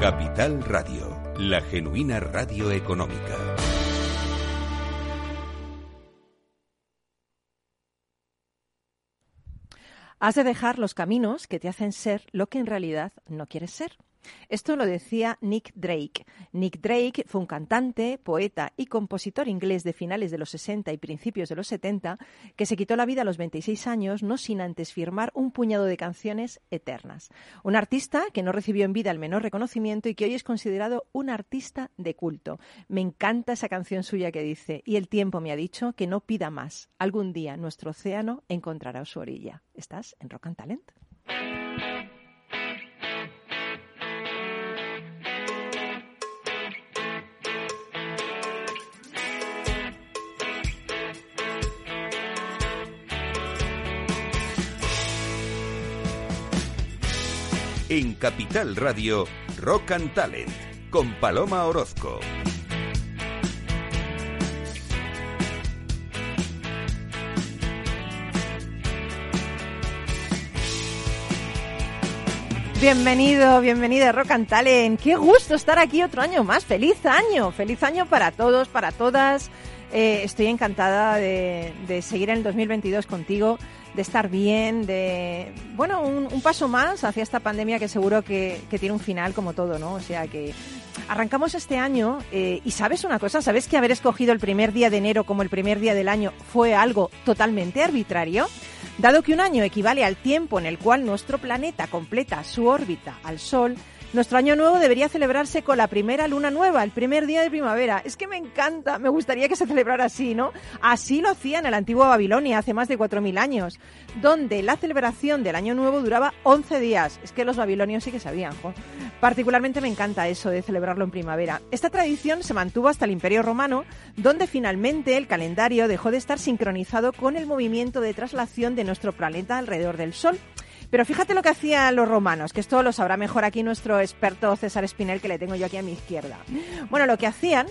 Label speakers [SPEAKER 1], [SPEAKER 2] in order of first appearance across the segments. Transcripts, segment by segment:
[SPEAKER 1] Capital Radio, la genuina radio económica.
[SPEAKER 2] Has de dejar los caminos que te hacen ser lo que en realidad no quieres ser. Esto lo decía Nick Drake. Nick Drake fue un cantante, poeta y compositor inglés de finales de los 60 y principios de los 70 que se quitó la vida a los 26 años no sin antes firmar un puñado de canciones eternas. Un artista que no recibió en vida el menor reconocimiento y que hoy es considerado un artista de culto. Me encanta esa canción suya que dice, y el tiempo me ha dicho que no pida más. Algún día nuestro océano encontrará su orilla. ¿Estás en Rock and Talent?
[SPEAKER 1] En Capital Radio, Rock and Talent, con Paloma Orozco.
[SPEAKER 2] Bienvenido, bienvenida a Rock and Talent. Qué gusto estar aquí otro año más. Feliz año, feliz año para todos, para todas. Eh, estoy encantada de, de seguir en el 2022 contigo de estar bien, de, bueno, un, paso más hacia esta pandemia que seguro que, tiene un final como todo, ¿no? O sea que arrancamos este año eh, y sabes una cosa, ¿sabes que haber escogido el primer día de enero como el primer día del año fue algo totalmente arbitrario? Dado que un año equivale al tiempo en el cual nuestro planeta completa su órbita al Sol, nuestro año nuevo debería celebrarse con la primera luna nueva, el primer día de primavera. Es que me encanta, me gustaría que se celebrara así, ¿no? Así lo hacían en la antigua Babilonia hace más de 4.000 años, donde la celebración del año nuevo duraba 11 días. Es que los babilonios sí que sabían, jo. Particularmente me encanta eso de celebrarlo en primavera. Esta tradición se mantuvo hasta el Imperio Romano, donde finalmente el calendario dejó de estar sincronizado con el movimiento de traslación de nuestro planeta alrededor del Sol. Pero fíjate lo que hacían los romanos, que esto lo sabrá mejor aquí nuestro experto César Espinel, que le tengo yo aquí a mi izquierda. Bueno, lo que hacían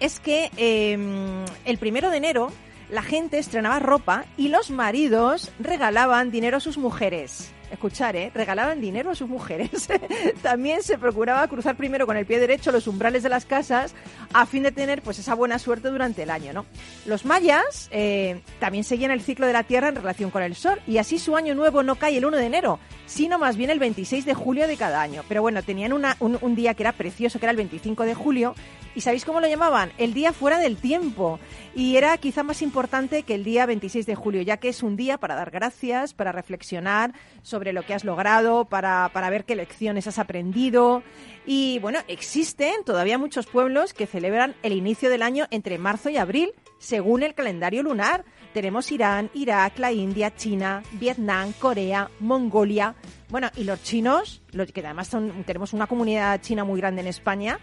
[SPEAKER 2] es que em, el primero de enero la gente estrenaba ropa y los maridos regalaban dinero a sus mujeres escuchar, ¿eh? regalaban dinero a sus mujeres. También se procuraba cruzar primero con el pie derecho los umbrales de las casas a fin de tener pues esa buena suerte durante el año. ¿no? Los mayas eh, también seguían el ciclo de la Tierra en relación con el Sol y así su año nuevo no cae el 1 de enero, sino más bien el 26 de julio de cada año. Pero bueno, tenían un, un día que era precioso, que era el 25 de julio, ¿Y sabéis cómo lo llamaban? El día fuera del tiempo. Y era quizá más importante que el día 26 de julio, ya que es un día para dar gracias, para reflexionar sobre lo que has logrado, para, para ver qué lecciones has aprendido. Y bueno, existen todavía muchos pueblos que celebran el inicio del año entre marzo y abril, según el calendario lunar. Tenemos Irán, Irak, la India, China, Vietnam, Corea, Mongolia. Bueno, y los chinos, los que además son, tenemos una comunidad china muy grande en España,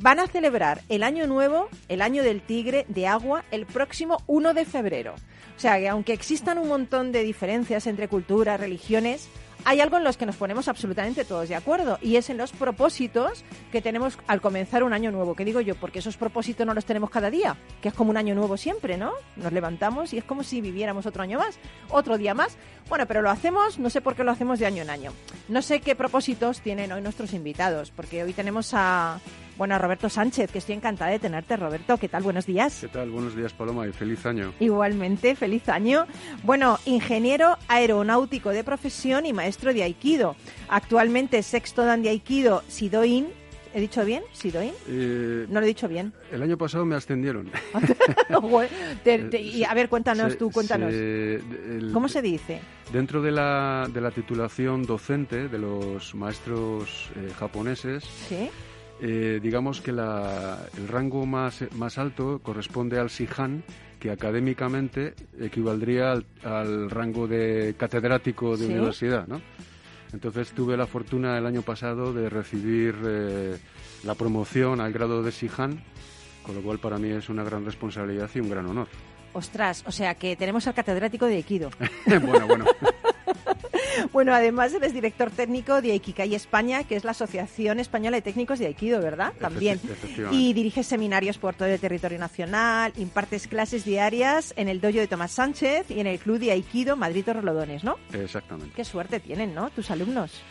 [SPEAKER 2] van a celebrar el Año Nuevo, el Año del Tigre de Agua, el próximo 1 de febrero. O sea que aunque existan un montón de diferencias entre culturas, religiones, hay algo en los que nos ponemos absolutamente todos de acuerdo y es en los propósitos que tenemos al comenzar un año nuevo. ¿Qué digo yo? Porque esos propósitos no los tenemos cada día, que es como un año nuevo siempre, ¿no? Nos levantamos y es como si viviéramos otro año más, otro día más. Bueno, pero lo hacemos, no sé por qué lo hacemos de año en año. No sé qué propósitos tienen hoy nuestros invitados, porque hoy tenemos a bueno, Roberto Sánchez, que estoy encantada de tenerte, Roberto. ¿Qué tal? Buenos días.
[SPEAKER 3] ¿Qué tal? Buenos días, Paloma, y feliz año.
[SPEAKER 2] Igualmente, feliz año. Bueno, ingeniero aeronáutico de profesión y maestro de Aikido. Actualmente sexto dan de Aikido Sidoin. ¿He dicho bien? ¿Sidoin? Eh, no lo he dicho bien.
[SPEAKER 3] El año pasado me ascendieron.
[SPEAKER 2] y a ver, cuéntanos tú, cuéntanos. ¿Cómo se dice?
[SPEAKER 3] Dentro de la, de la titulación docente de los maestros eh, japoneses, ¿Sí? Eh, digamos que el rango más, más alto corresponde al Sihan, que académicamente equivaldría al, rango de catedrático de universidad, ¿no? Entonces tuve la fortuna el año pasado de recibir eh, la promoción al grado de Sihan, con lo cual para mí es una gran responsabilidad y un gran honor.
[SPEAKER 2] Ostras, o sea que tenemos al catedrático de Aikido.
[SPEAKER 3] bueno, bueno.
[SPEAKER 2] Bueno, además eres director técnico de Aikikai España, que es la Asociación Española de Técnicos de Aikido, ¿verdad? También. Y diriges seminarios por todo el territorio nacional, impartes clases diarias en el dojo de Tomás Sánchez y en el Club de Aikido Madrid Rolodones, ¿no?
[SPEAKER 3] Exactamente.
[SPEAKER 2] Qué suerte tienen, ¿no? Tus alumnos.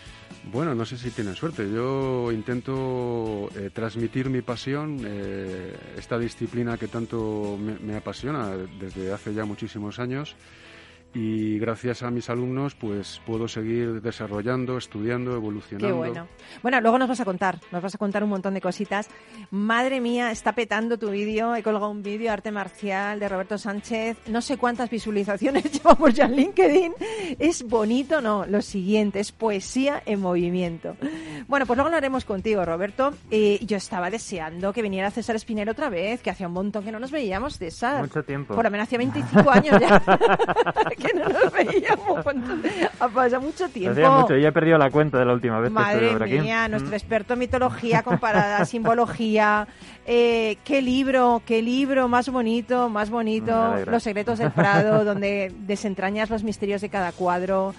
[SPEAKER 3] Bueno, no sé si tienen suerte. Yo intento eh, transmitir mi pasión, eh, esta disciplina que tanto me, apasiona desde hace ya muchísimos años y gracias a mis alumnos pues puedo seguir desarrollando, estudiando, evolucionando.
[SPEAKER 2] Qué bueno. Bueno, luego nos vas a contar, nos vas a contar un montón de cositas. Madre mía, está petando tu vídeo, he colgado un vídeo arte marcial de Roberto Sánchez, no sé cuántas visualizaciones llevamos ya en LinkedIn. Es bonito, no, lo siguiente, es poesía en movimiento. Bueno, pues luego lo haremos contigo, Roberto. yo estaba deseando que viniera César Espinero otra vez, que hacía un montón que no nos veíamos, César.
[SPEAKER 4] Mucho tiempo.
[SPEAKER 2] Por lo menos hacía 25 años ya. que no nos veíamos. Ha pasado mucho tiempo.
[SPEAKER 4] mucho, ya he perdido la cuenta de la última vez
[SPEAKER 2] Madre
[SPEAKER 4] que
[SPEAKER 2] mía, nuestro mm. experto en mitología comparada, simbología. Eh, qué libro, qué libro más bonito, más bonito. Los secretos del Prado, donde desentrañas los misterios de cada cuadro.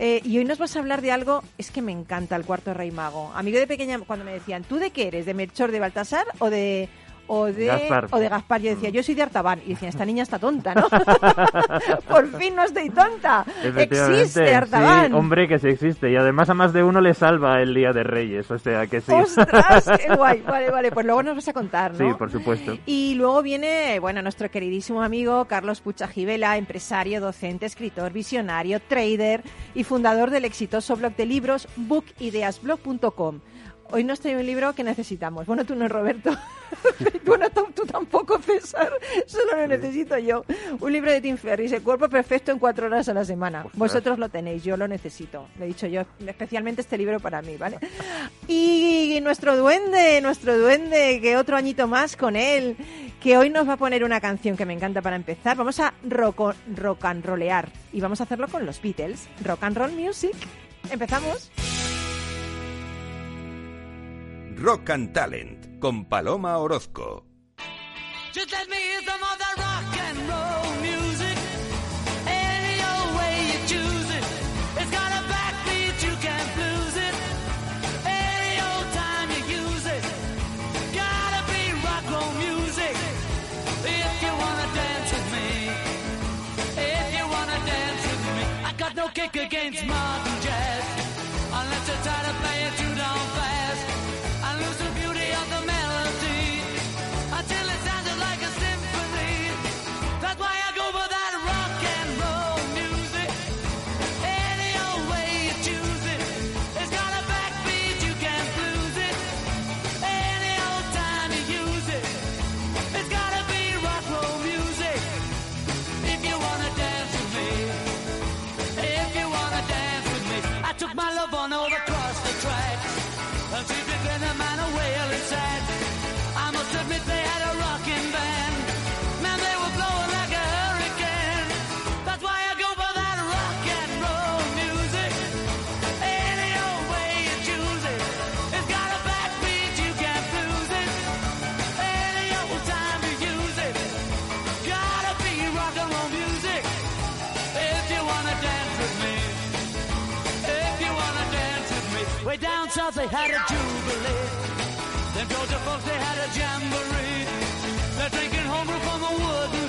[SPEAKER 2] Eh, y hoy nos vas a hablar de algo, es que me encanta el cuarto rey mago. Amigo de pequeña, cuando me decían, ¿tú de qué eres? ¿De Melchor de Baltasar o de o de Gaspar. o de Gaspar. Yo decía, yo soy de Artaban. Y decía, esta niña está tonta, ¿no? Por fin no estoy tonta. Existe Artaban.
[SPEAKER 4] hombre, que sí existe. Y además a más de uno le salva el Día de Reyes. O sea, que sí.
[SPEAKER 2] ¡Ostras! ¡Qué guay! Vale, vale. Pues luego nos vas a contar, ¿no?
[SPEAKER 4] Sí, por supuesto.
[SPEAKER 2] Y luego viene, bueno, nuestro queridísimo amigo Carlos Puchajivela, empresario, docente, escritor, visionario, trader y fundador del exitoso blog de libros bookideasblog.com hoy nos trae un libro que necesitamos. Bueno, tú no, Roberto. bueno, tú, tampoco, César. Solo lo necesito yo. Un libro de Tim Ferriss, El cuerpo perfecto en cuatro horas a la semana. Vosotros lo tenéis, yo lo necesito. Le he dicho yo, especialmente este libro para mí, ¿vale? Y nuestro duende, nuestro duende, que otro añito más con él, que hoy nos va a poner una canción que me encanta para empezar. Vamos a rock, rock and rollear y vamos a hacerlo con los Beatles. Rock and roll music. Empezamos.
[SPEAKER 1] Rock and Talent con Paloma Orozco. Just let had a jubilee. Them Georgia folks, they had a jamboree. They're drinking homebrew from a wooden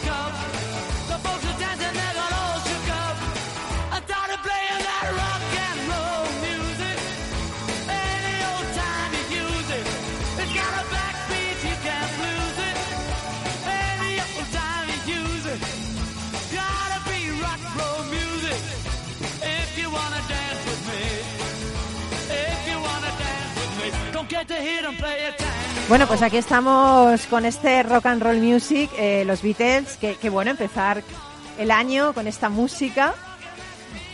[SPEAKER 1] Bueno, pues aquí estamos con este rock and roll music, eh, los Beatles, que, bueno empezar el año con esta música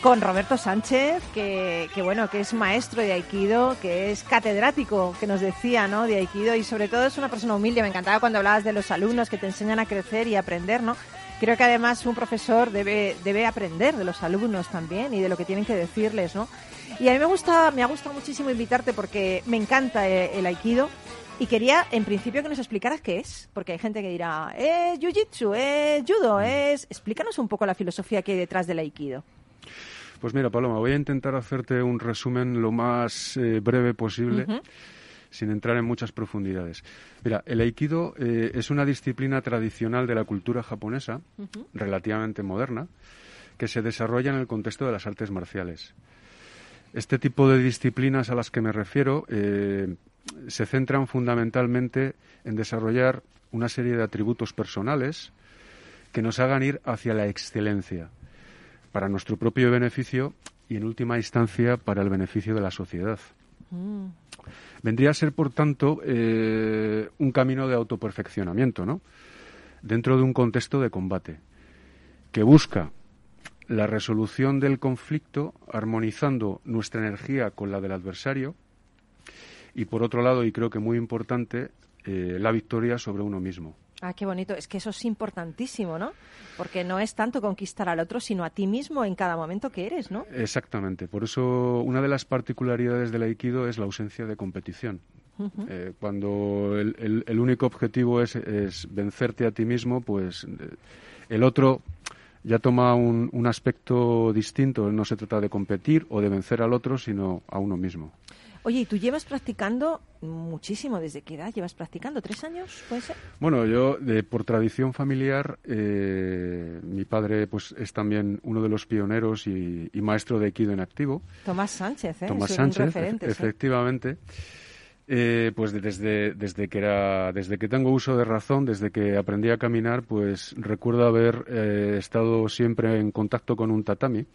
[SPEAKER 1] con Roberto Sánchez, que, bueno, que es maestro de Aikido, que es catedrático, que nos decía, ¿no? De Aikido y sobre todo es una persona humilde. Me encantaba cuando hablabas de los alumnos que te enseñan a crecer y aprender, ¿no? Creo que además un profesor debe, debe aprender de los alumnos también y de lo que tienen que decirles, ¿no? Y a mí me gusta, me ha gustado muchísimo invitarte porque me encanta eh, el, aikido. Y quería, en principio, que nos explicaras qué es, porque hay gente que dirá, es jiu-jitsu, es judo, es... Explícanos un poco la filosofía que hay detrás del aikido.
[SPEAKER 3] Pues mira, Paloma, voy a intentar hacerte un resumen lo más eh, breve posible. Sin entrar en muchas profundidades. Mira, el aikido eh, es una disciplina tradicional de la cultura japonesa, relativamente moderna, que se desarrolla en el contexto de las artes marciales. Este tipo de disciplinas a las que me refiero eh, se centran fundamentalmente en desarrollar una serie de atributos personales que nos hagan ir hacia la excelencia, para nuestro propio beneficio y, en última instancia, para el beneficio de la sociedad. Mm. Vendría a ser, por tanto, eh, un camino de autoperfeccionamiento, ¿no? Dentro de un contexto de combate, que busca la resolución del conflicto armonizando nuestra energía con la del adversario y, por otro lado, y creo que muy importante, eh, la victoria sobre uno mismo.
[SPEAKER 2] Ah, qué bonito. Es que eso es importantísimo, ¿no? Porque no es tanto conquistar al otro, sino a ti mismo en cada momento que eres, ¿no?
[SPEAKER 3] Exactamente. Por eso una de las particularidades del Aikido es la ausencia de competición. Eh, cuando el, único objetivo es, vencerte a ti mismo, pues eh, el otro ya toma un, un aspecto distinto. No se trata de competir o de vencer al otro, sino a uno mismo.
[SPEAKER 2] Oye, ¿y tú llevas practicando muchísimo? ¿Desde qué edad llevas practicando? ¿Tres años, puede ser?
[SPEAKER 3] Bueno, yo, por tradición familiar, eh, mi padre pues es también uno de los pioneros y, maestro de Aikido en activo.
[SPEAKER 2] Tomás Sánchez, ¿eh?
[SPEAKER 3] Tomás Sánchez, efectivamente. Eh, pues desde, desde que era desde que tengo uso de razón desde que aprendí a caminar pues recuerdo haber eh, estado siempre en contacto con un tatami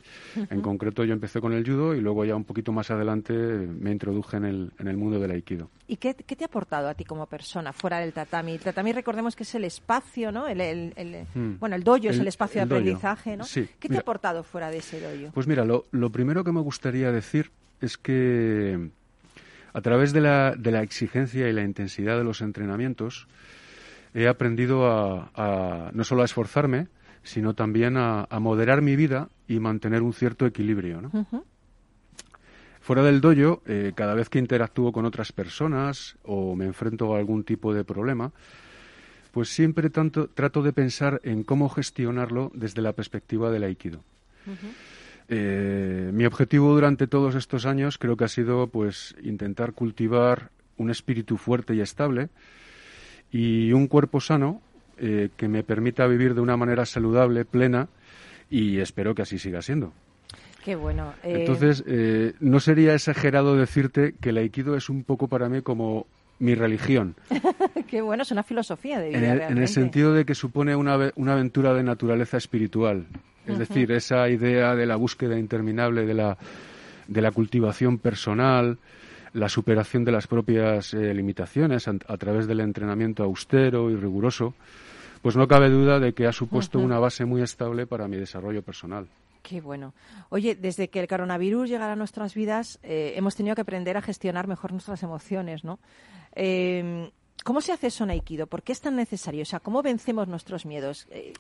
[SPEAKER 3] en concreto yo empecé con el judo y luego ya un poquito más adelante me introduje en el, en el mundo del aikido
[SPEAKER 2] ¿y qué, te ha aportado a ti como persona fuera del tatami? el tatami recordemos que es el espacio ¿no? el, hmm. bueno el dojo es el espacio de aprendizaje ¿no? ¿qué te ha aportado fuera de ese dojo?
[SPEAKER 3] pues mira lo, lo primero que me gustaría decir es que a través de la, de la exigencia y la intensidad de los entrenamientos, he aprendido a, no solo a esforzarme, sino también a, moderar mi vida y mantener un cierto equilibrio. Fuera del dojo, eh, cada vez que interactúo con otras personas o me enfrento a algún tipo de problema, pues siempre tanto, trato de pensar en cómo gestionarlo desde la perspectiva del aikido. Eh, mi objetivo durante todos estos años creo que ha sido pues intentar cultivar un espíritu fuerte y estable y un cuerpo sano eh, que me permita vivir de una manera saludable, plena y espero que así siga siendo.
[SPEAKER 2] Qué bueno.
[SPEAKER 3] Eh, Entonces, no sería exagerado decirte que el aikido es un poco para mí como mi religión.
[SPEAKER 2] Qué bueno, es una filosofía de vida.
[SPEAKER 3] En el, en el sentido de que supone una, una aventura de naturaleza espiritual. Es decir, esa idea de la búsqueda interminable de la, de la cultivación personal, la superación de las propias eh, limitaciones a, través del entrenamiento austero y riguroso, pues no cabe duda de que ha supuesto una base muy estable para mi desarrollo personal.
[SPEAKER 2] Qué bueno. Oye, desde que el coronavirus llegara a nuestras vidas, eh, hemos tenido que aprender a gestionar mejor nuestras emociones, ¿no? Eh, ¿Cómo se hace eso en Aikido? ¿Por qué es tan necesario? O sea, ¿cómo vencemos nuestros miedos? Eh,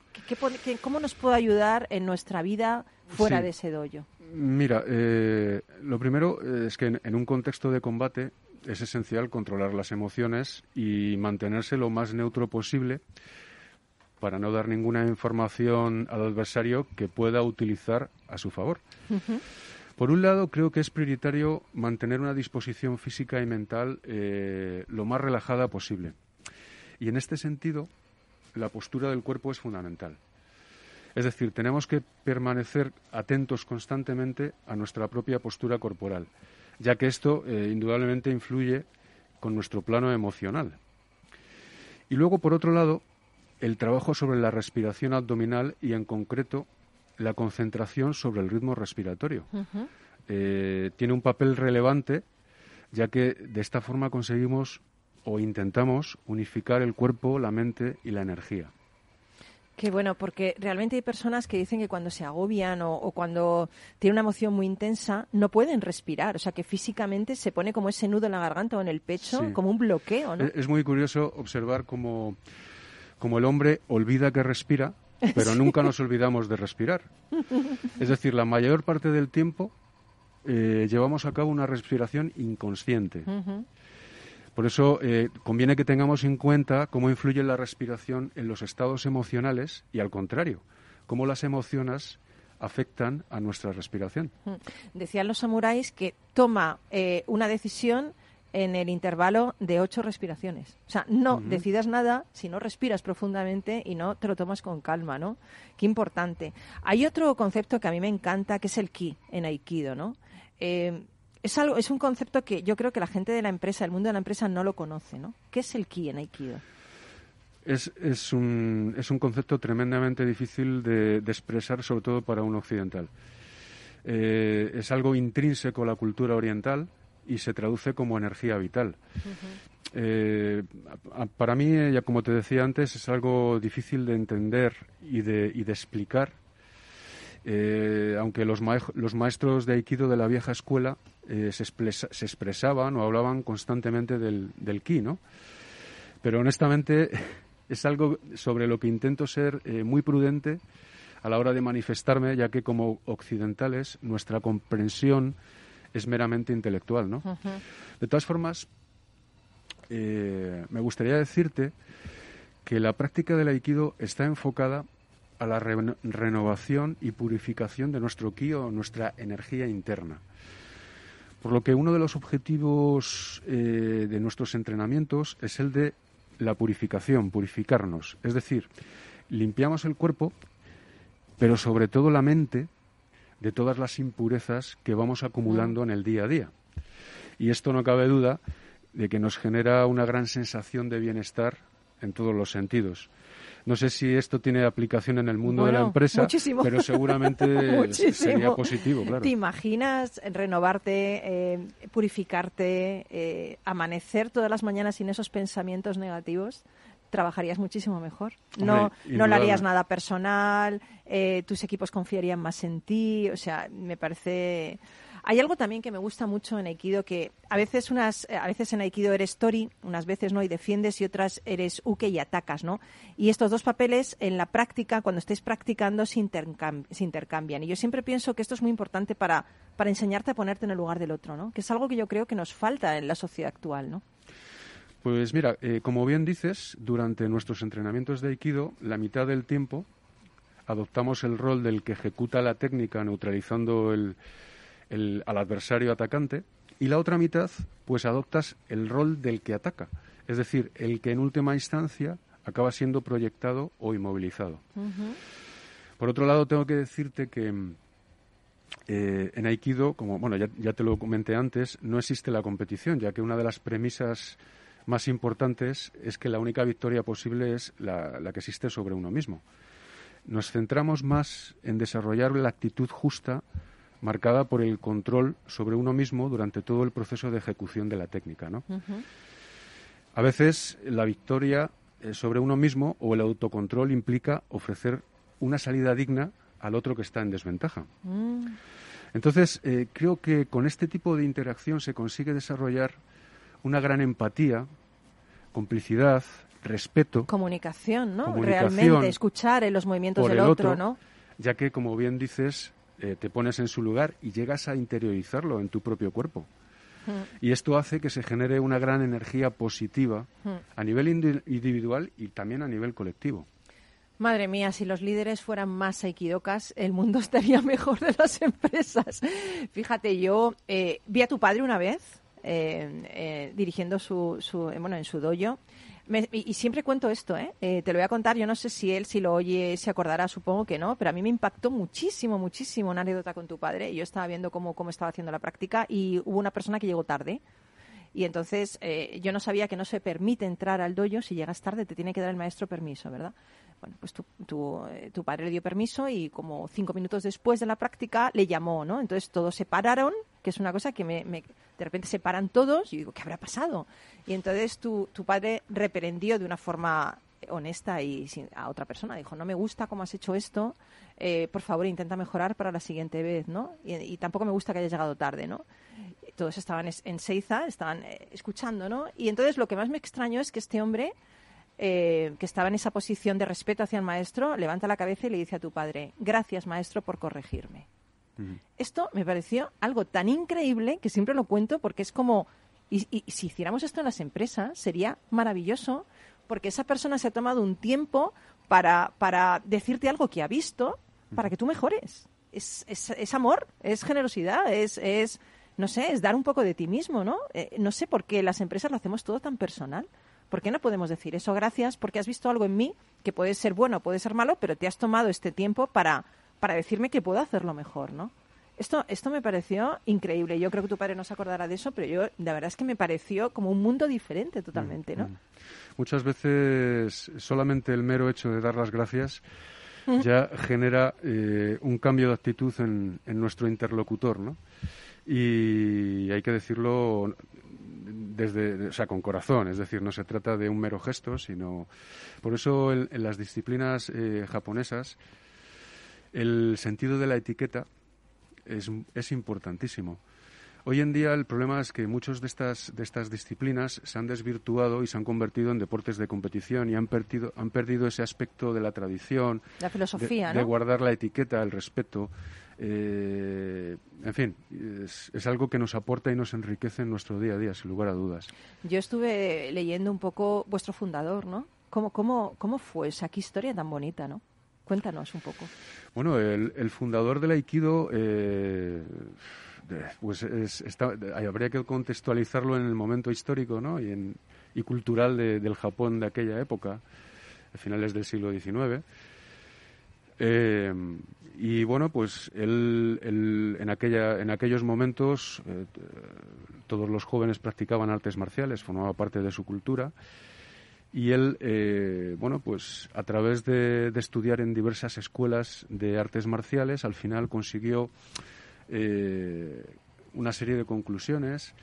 [SPEAKER 2] cómo nos puede ayudar en nuestra vida fuera de ese dojo?
[SPEAKER 3] Mira, eh, lo primero es que en, un contexto de combate es esencial controlar las emociones y mantenerse lo más neutro posible para no dar ninguna información al adversario que pueda utilizar a su favor. Por un lado, creo que es prioritario mantener una disposición física y mental eh, lo más relajada posible. Y en este sentido, la postura del cuerpo es fundamental. Es decir, tenemos que permanecer atentos constantemente a nuestra propia postura corporal, ya que esto eh, indudablemente influye con nuestro plano emocional. Y luego, por otro lado, el trabajo sobre la respiración abdominal y, en concreto, la concentración sobre el ritmo respiratorio. Eh, tiene un papel relevante, ya que de esta forma conseguimos o intentamos unificar el cuerpo, la mente y la energía.
[SPEAKER 2] Qué bueno, porque realmente hay personas que dicen que cuando se agobian o, cuando tienen una emoción muy intensa no pueden respirar, o sea que físicamente se pone como ese nudo en la garganta o en el pecho, como un bloqueo, ¿no?
[SPEAKER 3] Es, muy curioso observar cómo, cómo el hombre olvida que respira pero nunca nos olvidamos de respirar. Es decir, la mayor parte del tiempo eh, llevamos a cabo una respiración inconsciente. Por eso eh, conviene que tengamos en cuenta cómo influye la respiración en los estados emocionales y al contrario, cómo las emociones afectan a nuestra respiración.
[SPEAKER 2] Decían los samuráis que toma eh, una decisión en el intervalo de ocho respiraciones. O sea, no decidas nada si no respiras profundamente y no te lo tomas con calma, ¿no? Qué importante. Hay otro concepto que a mí me encanta, que es el ki en Aikido, ¿no? Eh, es, algo, es un concepto que yo creo que la gente de la empresa, el mundo de la empresa, no lo conoce, ¿no? ¿Qué es el ki en Aikido?
[SPEAKER 3] Es, es, un, es un concepto tremendamente difícil de, expresar, sobre todo para un occidental. Eh, es algo intrínseco a la cultura oriental y se traduce como energía vital. Eh, para mí, ya como te decía antes, es algo difícil de entender y de, y de explicar, eh, aunque los, los, maestros de Aikido de la vieja escuela se, se, expresaban o hablaban constantemente del, del ki, ¿no? Pero honestamente es algo sobre lo que intento ser eh, muy prudente a la hora de manifestarme, ya que como occidentales nuestra comprensión es meramente intelectual, ¿no? De todas formas, eh, me gustaría decirte que la práctica del aikido está enfocada a la renovación y purificación de nuestro ki o nuestra energía interna. Por lo que uno de los objetivos eh, de nuestros entrenamientos es el de la purificación, purificarnos. Es decir, limpiamos el cuerpo, pero sobre todo la mente de todas las impurezas que vamos acumulando en el día a día. Y esto no cabe duda de que nos genera una gran sensación de bienestar en todos los sentidos. No sé si esto tiene aplicación en el mundo de la empresa, pero seguramente sería positivo, claro.
[SPEAKER 2] ¿Te imaginas renovarte, eh, purificarte, eh, amanecer todas las mañanas sin esos pensamientos negativos? Trabajarías muchísimo mejor. no, no le harías nada personal, eh, tus equipos confiarían más en ti, o sea, me parece hay algo también que me gusta mucho en Aikido que a veces unas a veces en Aikido eres Tori, unas veces no y defiendes y otras eres Uke y atacas, ¿no? Y estos dos papeles en la práctica cuando estés practicando se, intercambian y yo siempre pienso que esto es muy importante para para enseñarte a ponerte en el lugar del otro, ¿no? Que es algo que yo creo que nos falta en la sociedad actual, ¿no?
[SPEAKER 3] Pues mira, eh, como bien dices, durante nuestros entrenamientos de Aikido, la mitad del tiempo adoptamos el rol del que ejecuta la técnica neutralizando el, al adversario atacante y la otra mitad pues adoptas el rol del que ataca, es decir, el que en última instancia acaba siendo proyectado o inmovilizado. Por otro lado, tengo que decirte que eh, en Aikido, como bueno, ya, te lo comenté antes, no existe la competición, ya que una de las premisas más importantes es que la única victoria posible es la, la que existe sobre uno mismo. Nos centramos más en desarrollar la actitud justa marcada por el control sobre uno mismo durante todo el proceso de ejecución de la técnica. ¿no? A veces la victoria eh, sobre uno mismo o el autocontrol implica ofrecer una salida digna al otro que está en desventaja. Mm. Entonces, eh, creo que con este tipo de interacción se consigue desarrollar una gran empatía, complicidad, respeto.
[SPEAKER 2] Comunicación, ¿no? Realmente, escuchar en los movimientos del otro, ¿no?
[SPEAKER 3] Ya que, como bien dices, eh, te pones en su lugar y llegas a interiorizarlo en tu propio cuerpo. Hmm. Y esto hace que se genere una gran energía positiva hmm. a nivel individual y también a nivel colectivo.
[SPEAKER 2] Madre mía, si los líderes fueran más aikidokas, el mundo estaría mejor de las empresas. Fíjate, yo eh, vi a tu padre una vez eh, dirigiendo su, su, bueno, en su dojo y siempre cuento esto, ¿eh? ¿eh? Te lo voy a contar, yo no sé si él, si lo oye, se acordará, supongo que no, pero a mí me impactó muchísimo, muchísimo una anécdota con tu padre. Yo estaba viendo cómo, cómo estaba haciendo la práctica y hubo una persona que llegó tarde. Y entonces eh, yo no sabía que no se permite entrar al dojo si llegas tarde, te tiene que dar el maestro permiso, ¿verdad? Bueno, pues tu, tu, eh, tu, padre le dio permiso y como cinco minutos después de la práctica le llamó, ¿no? Entonces todos se pararon, que es una cosa que me, me de repente se paran todos y digo, ¿qué habrá pasado? Y entonces tu, tu padre reprendió de una forma honesta y a otra persona. Dijo, no me gusta cómo has hecho esto, eh, por favor intenta mejorar para la siguiente vez, ¿no? Y, tampoco me gusta que hayas llegado tarde, ¿no? Todos estaban en Seiza, estaban eh, escuchando, ¿no? Y entonces lo que más me extrañó es que este hombre, eh, que estaba en esa posición de respeto hacia el maestro, levanta la cabeza y le dice a tu padre, gracias maestro por corregirme. Esto me pareció algo tan increíble que siempre lo cuento porque es como, y, si hiciéramos esto en las empresas, sería maravilloso porque esa persona se ha tomado un tiempo para, para decirte algo que ha visto para que tú mejores. Es, es, amor, es generosidad, es, es, no sé, es dar un poco de ti mismo, ¿no? Eh, no sé por qué las empresas lo hacemos todo tan personal. ¿Por qué no podemos decir eso? Gracias porque has visto algo en mí que puede ser bueno, puede ser malo, pero te has tomado este tiempo para, para decirme que puedo hacerlo mejor, ¿no? Esto, esto me pareció increíble. Yo creo que tu padre no se acordará de eso, pero yo, la verdad es que me pareció como un mundo diferente totalmente, ¿no? Mm, mm.
[SPEAKER 3] Muchas veces solamente el mero hecho de dar las gracias ya genera eh, un cambio de actitud en, en nuestro interlocutor, ¿no? Y hay que decirlo desde, o sea, con corazón, es decir, no se trata de un mero gesto, sino por eso en, las disciplinas eh, japonesas el sentido de la etiqueta es, es importantísimo. Hoy en día el problema es que muchas de estas, de estas disciplinas se han desvirtuado y se han convertido en deportes de competición y han perdido, han perdido ese aspecto de la tradición,
[SPEAKER 2] la filosofía,
[SPEAKER 3] de, guardar la etiqueta, el respeto. Eh, en fin, es, algo que nos aporta y nos enriquece en nuestro día a día, sin lugar a dudas.
[SPEAKER 2] Yo estuve leyendo un poco vuestro fundador, ¿no? ¿Cómo, cómo, cómo fue esa qué historia tan bonita, no? Cuéntanos un poco.
[SPEAKER 3] Bueno, el, fundador del Aikido, eh, pues habría que contextualizarlo en el momento histórico ¿no? y, en, y cultural del Japón de aquella época, a finales del siglo XIX. Eh, y bueno, pues él, en, aquella, en aquellos momentos eh, todos los jóvenes practicaban artes marciales, formaba parte de su cultura. Y él, eh, bueno, pues a través de, estudiar en diversas escuelas de artes marciales, al final consiguió una serie de conclusiones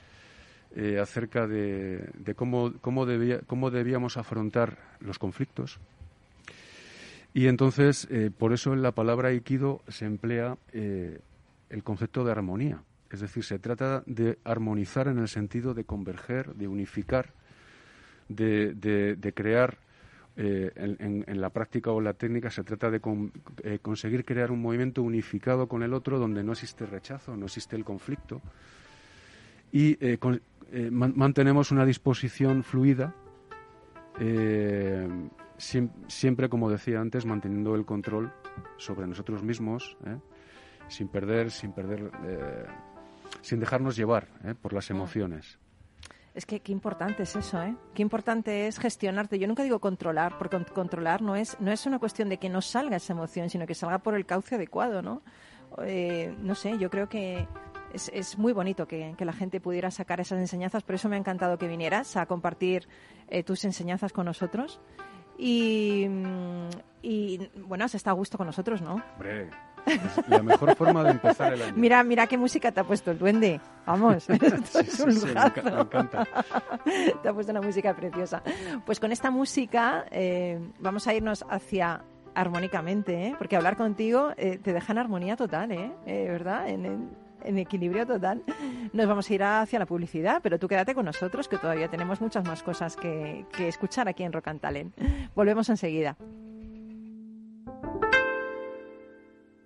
[SPEAKER 3] acerca de, cómo, cómo, debía, cómo debíamos afrontar los conflictos y entonces, eh, por eso en la palabra aikido se emplea eh, el concepto de armonía. Es decir, se trata de armonizar en el sentido de converger, de unificar, de, de, crear eh, en, la práctica o la técnica se trata de conseguir crear un movimiento unificado con el otro donde no existe rechazo, no existe el conflicto y mantenemos una disposición fluida siempre, como decía antes, manteniendo el control sobre nosotros mismos, ¿eh? sin perder, sin perder, eh, sin dejarnos llevar ¿eh? por las emociones.
[SPEAKER 2] Es que qué importante es eso, ¿eh? Qué importante es gestionarte. Yo nunca digo controlar, porque controlar no es, no es una cuestión de que no salga esa emoción, sino que salga por el cauce adecuado, ¿no? no sé, yo creo que es, es muy bonito que, que, la gente pudiera sacar esas enseñanzas. Por eso me ha encantado que vinieras a compartir tus enseñanzas con nosotros. Y, y bueno, has estado a gusto con nosotros, ¿no?
[SPEAKER 3] Hombre, es la mejor forma de empezar el año.
[SPEAKER 2] Mira, mira qué música te ha puesto el duende. Vamos, es un
[SPEAKER 3] sí, me encanta.
[SPEAKER 2] te ha puesto una música preciosa. Pues con esta música eh, vamos a irnos hacia armónicamente, ¿eh? porque hablar contigo eh, te deja en armonía total, ¿eh? eh ¿verdad? En, en, en equilibrio total. Nos vamos a ir hacia la publicidad, pero tú quédate con nosotros, que todavía tenemos muchas más cosas que, que escuchar aquí en Rock and Talent. Volvemos enseguida.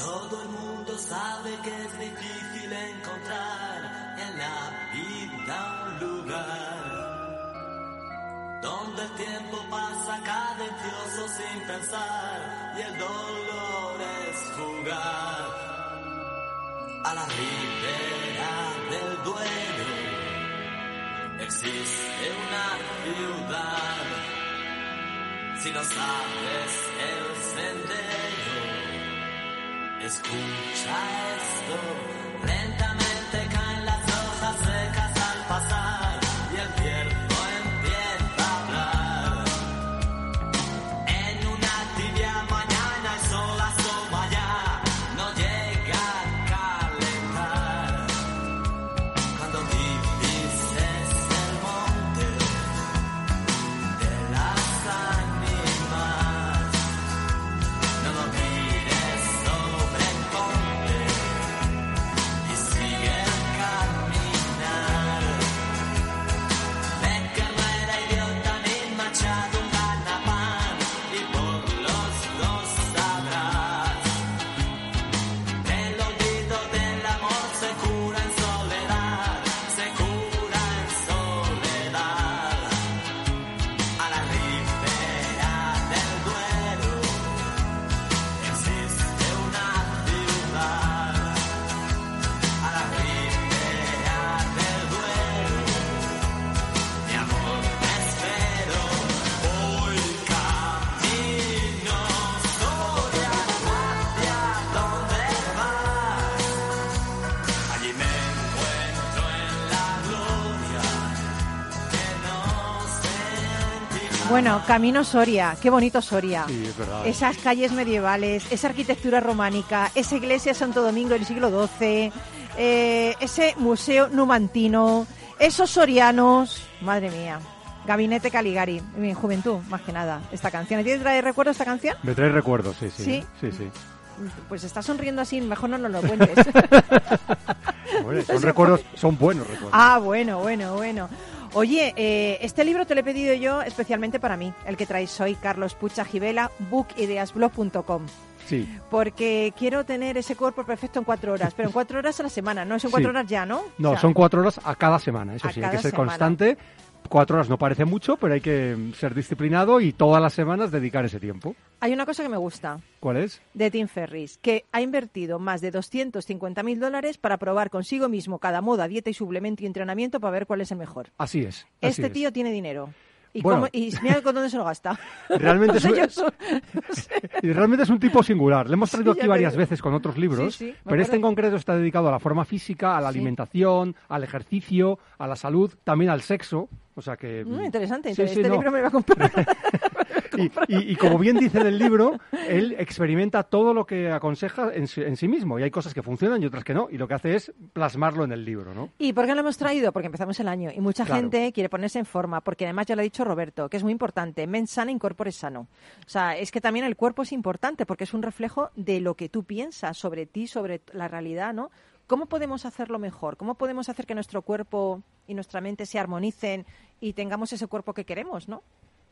[SPEAKER 5] Todo el mundo sabe que es difícil encontrar en la vida un lugar donde el tiempo pasa cadencioso sin pensar y el dolor es jugar a la ribera del duelo. Existe una ciudad, si no sabes el sendero, escucha esto. Lentamente
[SPEAKER 2] Bueno, Camino Soria, qué bonito Soria.
[SPEAKER 6] Sí, es verdad.
[SPEAKER 2] Esas calles medievales, esa arquitectura románica, esa iglesia de Santo Domingo del siglo XII, eh, ese museo numantino, esos sorianos, madre mía. Gabinete Caligari, mi juventud, más que nada, esta canción. ¿Tienes trae recuerdo esta canción?
[SPEAKER 6] Me trae recuerdos, sí, sí.
[SPEAKER 2] ¿Sí?
[SPEAKER 6] Sí, sí.
[SPEAKER 2] Pues está sonriendo así, mejor no nos lo cuentes.
[SPEAKER 6] Bueno, son recuerdos, son buenos recuerdos.
[SPEAKER 2] ah, bueno, bueno, bueno. Oye, eh, este libro te lo he pedido yo especialmente para mí, el que traes hoy, Carlos Pucha Gibela, bookideasblog.com.
[SPEAKER 6] Sí.
[SPEAKER 2] Porque quiero tener ese cuerpo perfecto en cuatro horas, pero en cuatro horas a la semana, no es en cuatro
[SPEAKER 6] Sí.
[SPEAKER 2] horas ya, ¿no?
[SPEAKER 6] No,
[SPEAKER 2] O sea,
[SPEAKER 6] son cuatro horas a cada semana, eso sí, hay que ser
[SPEAKER 2] semana.
[SPEAKER 6] constante. Cuatro horas no parece mucho, pero hay que ser disciplinado y todas las semanas dedicar ese tiempo.
[SPEAKER 2] Hay una cosa que me gusta
[SPEAKER 6] ¿Cuál es?
[SPEAKER 2] de Tim Ferris, que ha invertido más de 250 mil dólares para probar consigo mismo cada moda, dieta y suplemento y entrenamiento para ver cuál es el mejor.
[SPEAKER 6] Así es. así
[SPEAKER 2] Este
[SPEAKER 6] es.
[SPEAKER 2] tío tiene dinero. ¿Y,
[SPEAKER 6] Bueno.
[SPEAKER 2] cómo- y mira con dónde se lo gasta.
[SPEAKER 6] Realmente es, un, y realmente es un tipo singular. Le hemos traído
[SPEAKER 2] Sí,
[SPEAKER 6] aquí varias veces con otros libros,
[SPEAKER 2] Sí, sí, me
[SPEAKER 6] pero este en concreto está dedicado a la forma física, a la alimentación, al ejercicio, a la salud, también al sexo. O sea que...
[SPEAKER 2] Mm, interesante, este
[SPEAKER 6] no.
[SPEAKER 2] libro me lo voy a comprar.
[SPEAKER 6] Y, y- y como bien dice en el libro, él experimenta todo lo que aconseja en, sí- en sí mismo. Y hay cosas que funcionan y otras que no. Y lo que hace es plasmarlo en el libro, ¿no?
[SPEAKER 2] ¿Y por qué lo hemos traído? Porque empezamos el año y mucha
[SPEAKER 6] Claro.
[SPEAKER 2] gente quiere ponerse en forma, porque además ya lo ha dicho Roberto, que es muy importante, mens sana, incorpore sano. O sea, es que también el cuerpo es importante porque es un reflejo de lo que tú piensas sobre ti, sobre la realidad, ¿no? ¿Cómo podemos hacerlo mejor? ¿Cómo podemos hacer que nuestro cuerpo y nuestra mente se armonicen y tengamos ese cuerpo que queremos, ¿no?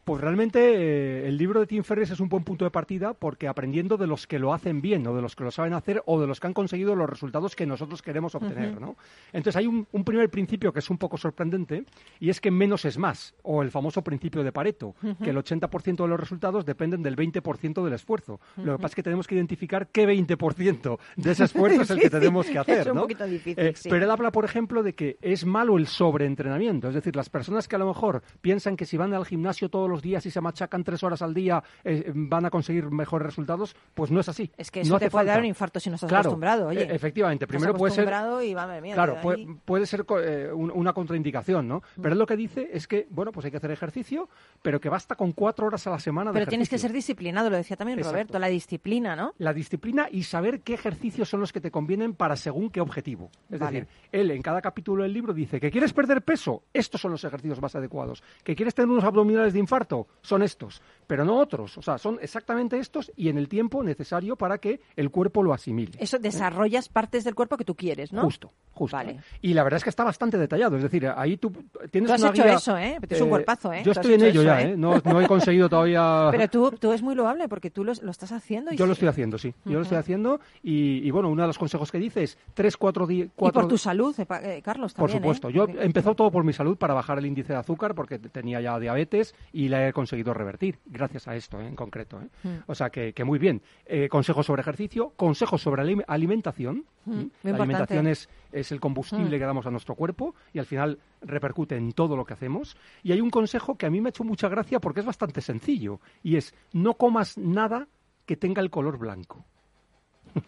[SPEAKER 6] Pues realmente eh, el libro de Tim Ferriss es un buen punto de partida porque aprendiendo de los que lo hacen bien o de los que lo saben hacer o de los que han conseguido los resultados que nosotros queremos obtener, ¿no? Entonces hay un, un primer principio que es un poco sorprendente y es que menos es más o el famoso principio de Pareto, que el 80% de los resultados dependen del 20% del esfuerzo. Lo que pasa es que tenemos que identificar qué 20% de ese esfuerzo es el que tenemos que hacer,
[SPEAKER 2] Es un
[SPEAKER 6] ¿no?
[SPEAKER 2] poquito difícil,
[SPEAKER 6] Eh,
[SPEAKER 2] sí.
[SPEAKER 6] Pero él habla, por ejemplo, de que es malo el sobreentrenamiento. Es decir, las personas que a lo mejor piensan que si van al gimnasio todos los días y se machacan tres horas al día eh, van a conseguir mejores resultados, pues no es así.
[SPEAKER 2] Es que
[SPEAKER 6] No
[SPEAKER 2] eso te
[SPEAKER 6] hace
[SPEAKER 2] puede dar un infarto si no estás
[SPEAKER 6] Claro,
[SPEAKER 2] acostumbrado, oye.
[SPEAKER 6] e- efectivamente. Primero puede ser
[SPEAKER 2] y madre mía,
[SPEAKER 6] Claro,
[SPEAKER 2] te-
[SPEAKER 6] puede, ser eh, un- una contraindicación, ¿no?
[SPEAKER 2] Mm.
[SPEAKER 6] Pero él lo que dice es que, bueno, pues hay que hacer ejercicio, pero que basta con cuatro horas a la semana de
[SPEAKER 2] Pero tienes que ser disciplinado, lo decía también
[SPEAKER 6] Exacto.
[SPEAKER 2] Roberto, la disciplina, ¿no?
[SPEAKER 6] La disciplina y saber qué ejercicios son los que te convienen para según qué objetivo. Es
[SPEAKER 2] Vale.
[SPEAKER 6] decir, él en cada capítulo del libro dice que quieres perder peso, estos son los ejercicios más adecuados. Que quieres tener unos abdominales de infarto, son estos. Pero no otros. O sea, son exactamente estos y en el tiempo necesario para que el cuerpo lo asimile.
[SPEAKER 2] Eso desarrollas partes del cuerpo que tú quieres, ¿no?
[SPEAKER 6] Justo, justo.
[SPEAKER 2] Vale.
[SPEAKER 6] Y la verdad es que está bastante detallado. Es decir, ahí tú tienes
[SPEAKER 2] Tú has
[SPEAKER 6] una
[SPEAKER 2] hecho
[SPEAKER 6] guía,
[SPEAKER 2] eso, ¿eh? Es un cuerpazo, ¿eh?
[SPEAKER 6] Yo estoy en ello
[SPEAKER 2] eso,
[SPEAKER 6] ya,
[SPEAKER 2] ¿eh?
[SPEAKER 6] ¿eh? No, no he conseguido todavía...
[SPEAKER 2] Pero tú, tú es muy loable porque tú lo, lo estás haciendo. Y
[SPEAKER 6] Yo lo estoy haciendo, sí. Yo lo estoy haciendo y, y, bueno, uno de los consejos que dice es tres, cuatro días...
[SPEAKER 2] Y por tu salud, eh, eh, Carlos,
[SPEAKER 6] Por
[SPEAKER 2] también,
[SPEAKER 6] supuesto.
[SPEAKER 2] ¿eh?
[SPEAKER 6] Yo empezó todo por mi salud para bajar el índice de azúcar porque tenía ya diabetes y la he conseguido revertir gracias a esto ¿eh? en concreto. ¿eh?
[SPEAKER 2] Mm.
[SPEAKER 6] O sea que, que muy bien. Eh, consejos sobre ejercicio, consejos sobre alim- alimentación.
[SPEAKER 2] Mm,
[SPEAKER 6] La alimentación es, es el combustible
[SPEAKER 2] Mm.
[SPEAKER 6] que damos a nuestro cuerpo y al final repercute en todo lo que hacemos. Y hay un consejo que a mí me ha hecho mucha gracia porque es bastante sencillo y es no comas nada que tenga el color blanco.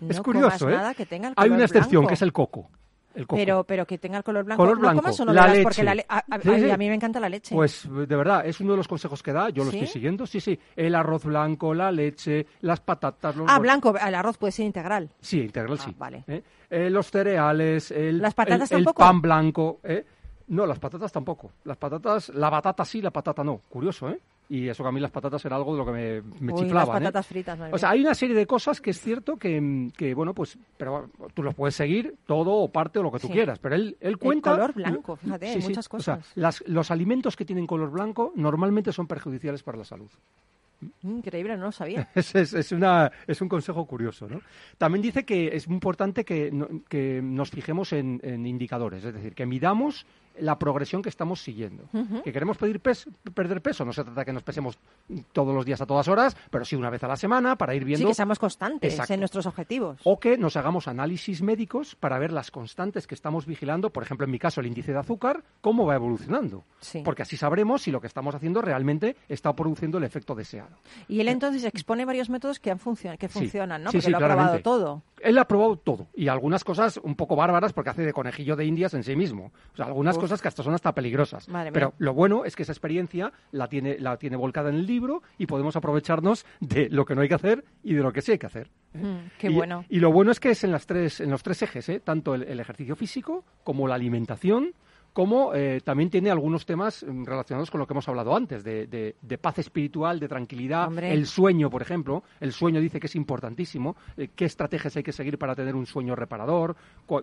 [SPEAKER 6] es curioso, ¿eh? Hay una excepción
[SPEAKER 2] blanco.
[SPEAKER 6] que es el coco.
[SPEAKER 2] Pero, pero que tenga el color blanco.
[SPEAKER 6] Color
[SPEAKER 2] ¿No
[SPEAKER 6] blanco,
[SPEAKER 2] comas o no
[SPEAKER 6] la
[SPEAKER 2] beberás? Porque
[SPEAKER 6] leche.
[SPEAKER 2] la le- a, a-
[SPEAKER 6] Sí,
[SPEAKER 2] ay,
[SPEAKER 6] sí.
[SPEAKER 2] a mí me encanta la leche.
[SPEAKER 6] Pues de verdad, es uno de los consejos que da, yo lo
[SPEAKER 2] ¿Sí?
[SPEAKER 6] estoy siguiendo, sí, sí. El arroz blanco, la leche, las patatas, los
[SPEAKER 2] ah, blanco, el arroz puede ser integral.
[SPEAKER 6] Sí, integral
[SPEAKER 2] Ah,
[SPEAKER 6] sí.
[SPEAKER 2] vale.
[SPEAKER 6] ¿eh? Eh, los cereales, el,
[SPEAKER 2] ¿Las patatas
[SPEAKER 6] el- el
[SPEAKER 2] tampoco?
[SPEAKER 6] pan blanco. ¿eh? No, las patatas tampoco. Las patatas, la batata sí, la patata no. Curioso, ¿eh? Y eso que a mí las patatas era algo de lo que me, me
[SPEAKER 2] Uy,
[SPEAKER 6] chiflaban.
[SPEAKER 2] las
[SPEAKER 6] ¿eh?
[SPEAKER 2] patatas fritas, madre
[SPEAKER 6] O sea, hay una serie de cosas que es cierto que, que, bueno, pues, pero tú los puedes seguir todo o parte o lo que tú
[SPEAKER 2] Sí.
[SPEAKER 6] quieras. Pero él, él cuenta.
[SPEAKER 2] color blanco, fíjate, hay muchas
[SPEAKER 6] O sea,
[SPEAKER 2] cosas.
[SPEAKER 6] las- los alimentos que tienen color blanco normalmente son perjudiciales para la salud.
[SPEAKER 2] Mm, Increíble, no lo sabía.
[SPEAKER 6] Es, es- es una, es un consejo curioso, ¿no? También dice que es importante que, no- que nos fijemos en, en indicadores, es decir, que midamos la progresión que estamos siguiendo. Que queremos pedir pes- perder peso, no se trata de que nos pesemos todos los días a todas horas, pero sí una vez a la semana para ir viendo...
[SPEAKER 2] Sí, que seamos constantes
[SPEAKER 6] Exacto.
[SPEAKER 2] en nuestros objetivos.
[SPEAKER 6] O que nos hagamos análisis médicos para ver las constantes que estamos vigilando, por ejemplo, en mi caso, el índice de azúcar, cómo va evolucionando.
[SPEAKER 2] Sí.
[SPEAKER 6] Porque así sabremos si lo que estamos haciendo realmente está produciendo el efecto deseado.
[SPEAKER 2] Y él entonces expone varios métodos que, han funcion- que
[SPEAKER 6] Sí.
[SPEAKER 2] funcionan, ¿no?
[SPEAKER 6] Sí,
[SPEAKER 2] Porque
[SPEAKER 6] sí,
[SPEAKER 2] lo ha probado todo.
[SPEAKER 6] Él ha probado todo y algunas cosas un poco bárbaras porque hace de conejillo de indias en sí mismo. O sea, algunas
[SPEAKER 2] Uf.
[SPEAKER 6] cosas que hasta son hasta peligrosas.
[SPEAKER 2] Madre mía.
[SPEAKER 6] Pero lo bueno es que esa experiencia la tiene, la tiene volcada en el libro y podemos aprovecharnos de lo que no hay que hacer y de lo que sí hay que hacer.
[SPEAKER 2] Mm, qué
[SPEAKER 6] y,
[SPEAKER 2] bueno.
[SPEAKER 6] Y lo bueno es que es en, las tres, en los tres ejes, ¿eh? tanto el, el ejercicio físico como la alimentación, como eh, también tiene algunos temas mm, relacionados con lo que hemos hablado antes, de, de- de paz espiritual, de tranquilidad,
[SPEAKER 2] Hombre.
[SPEAKER 6] el sueño, por ejemplo. El sueño dice que es importantísimo, eh, qué estrategias hay que seguir para tener un sueño reparador,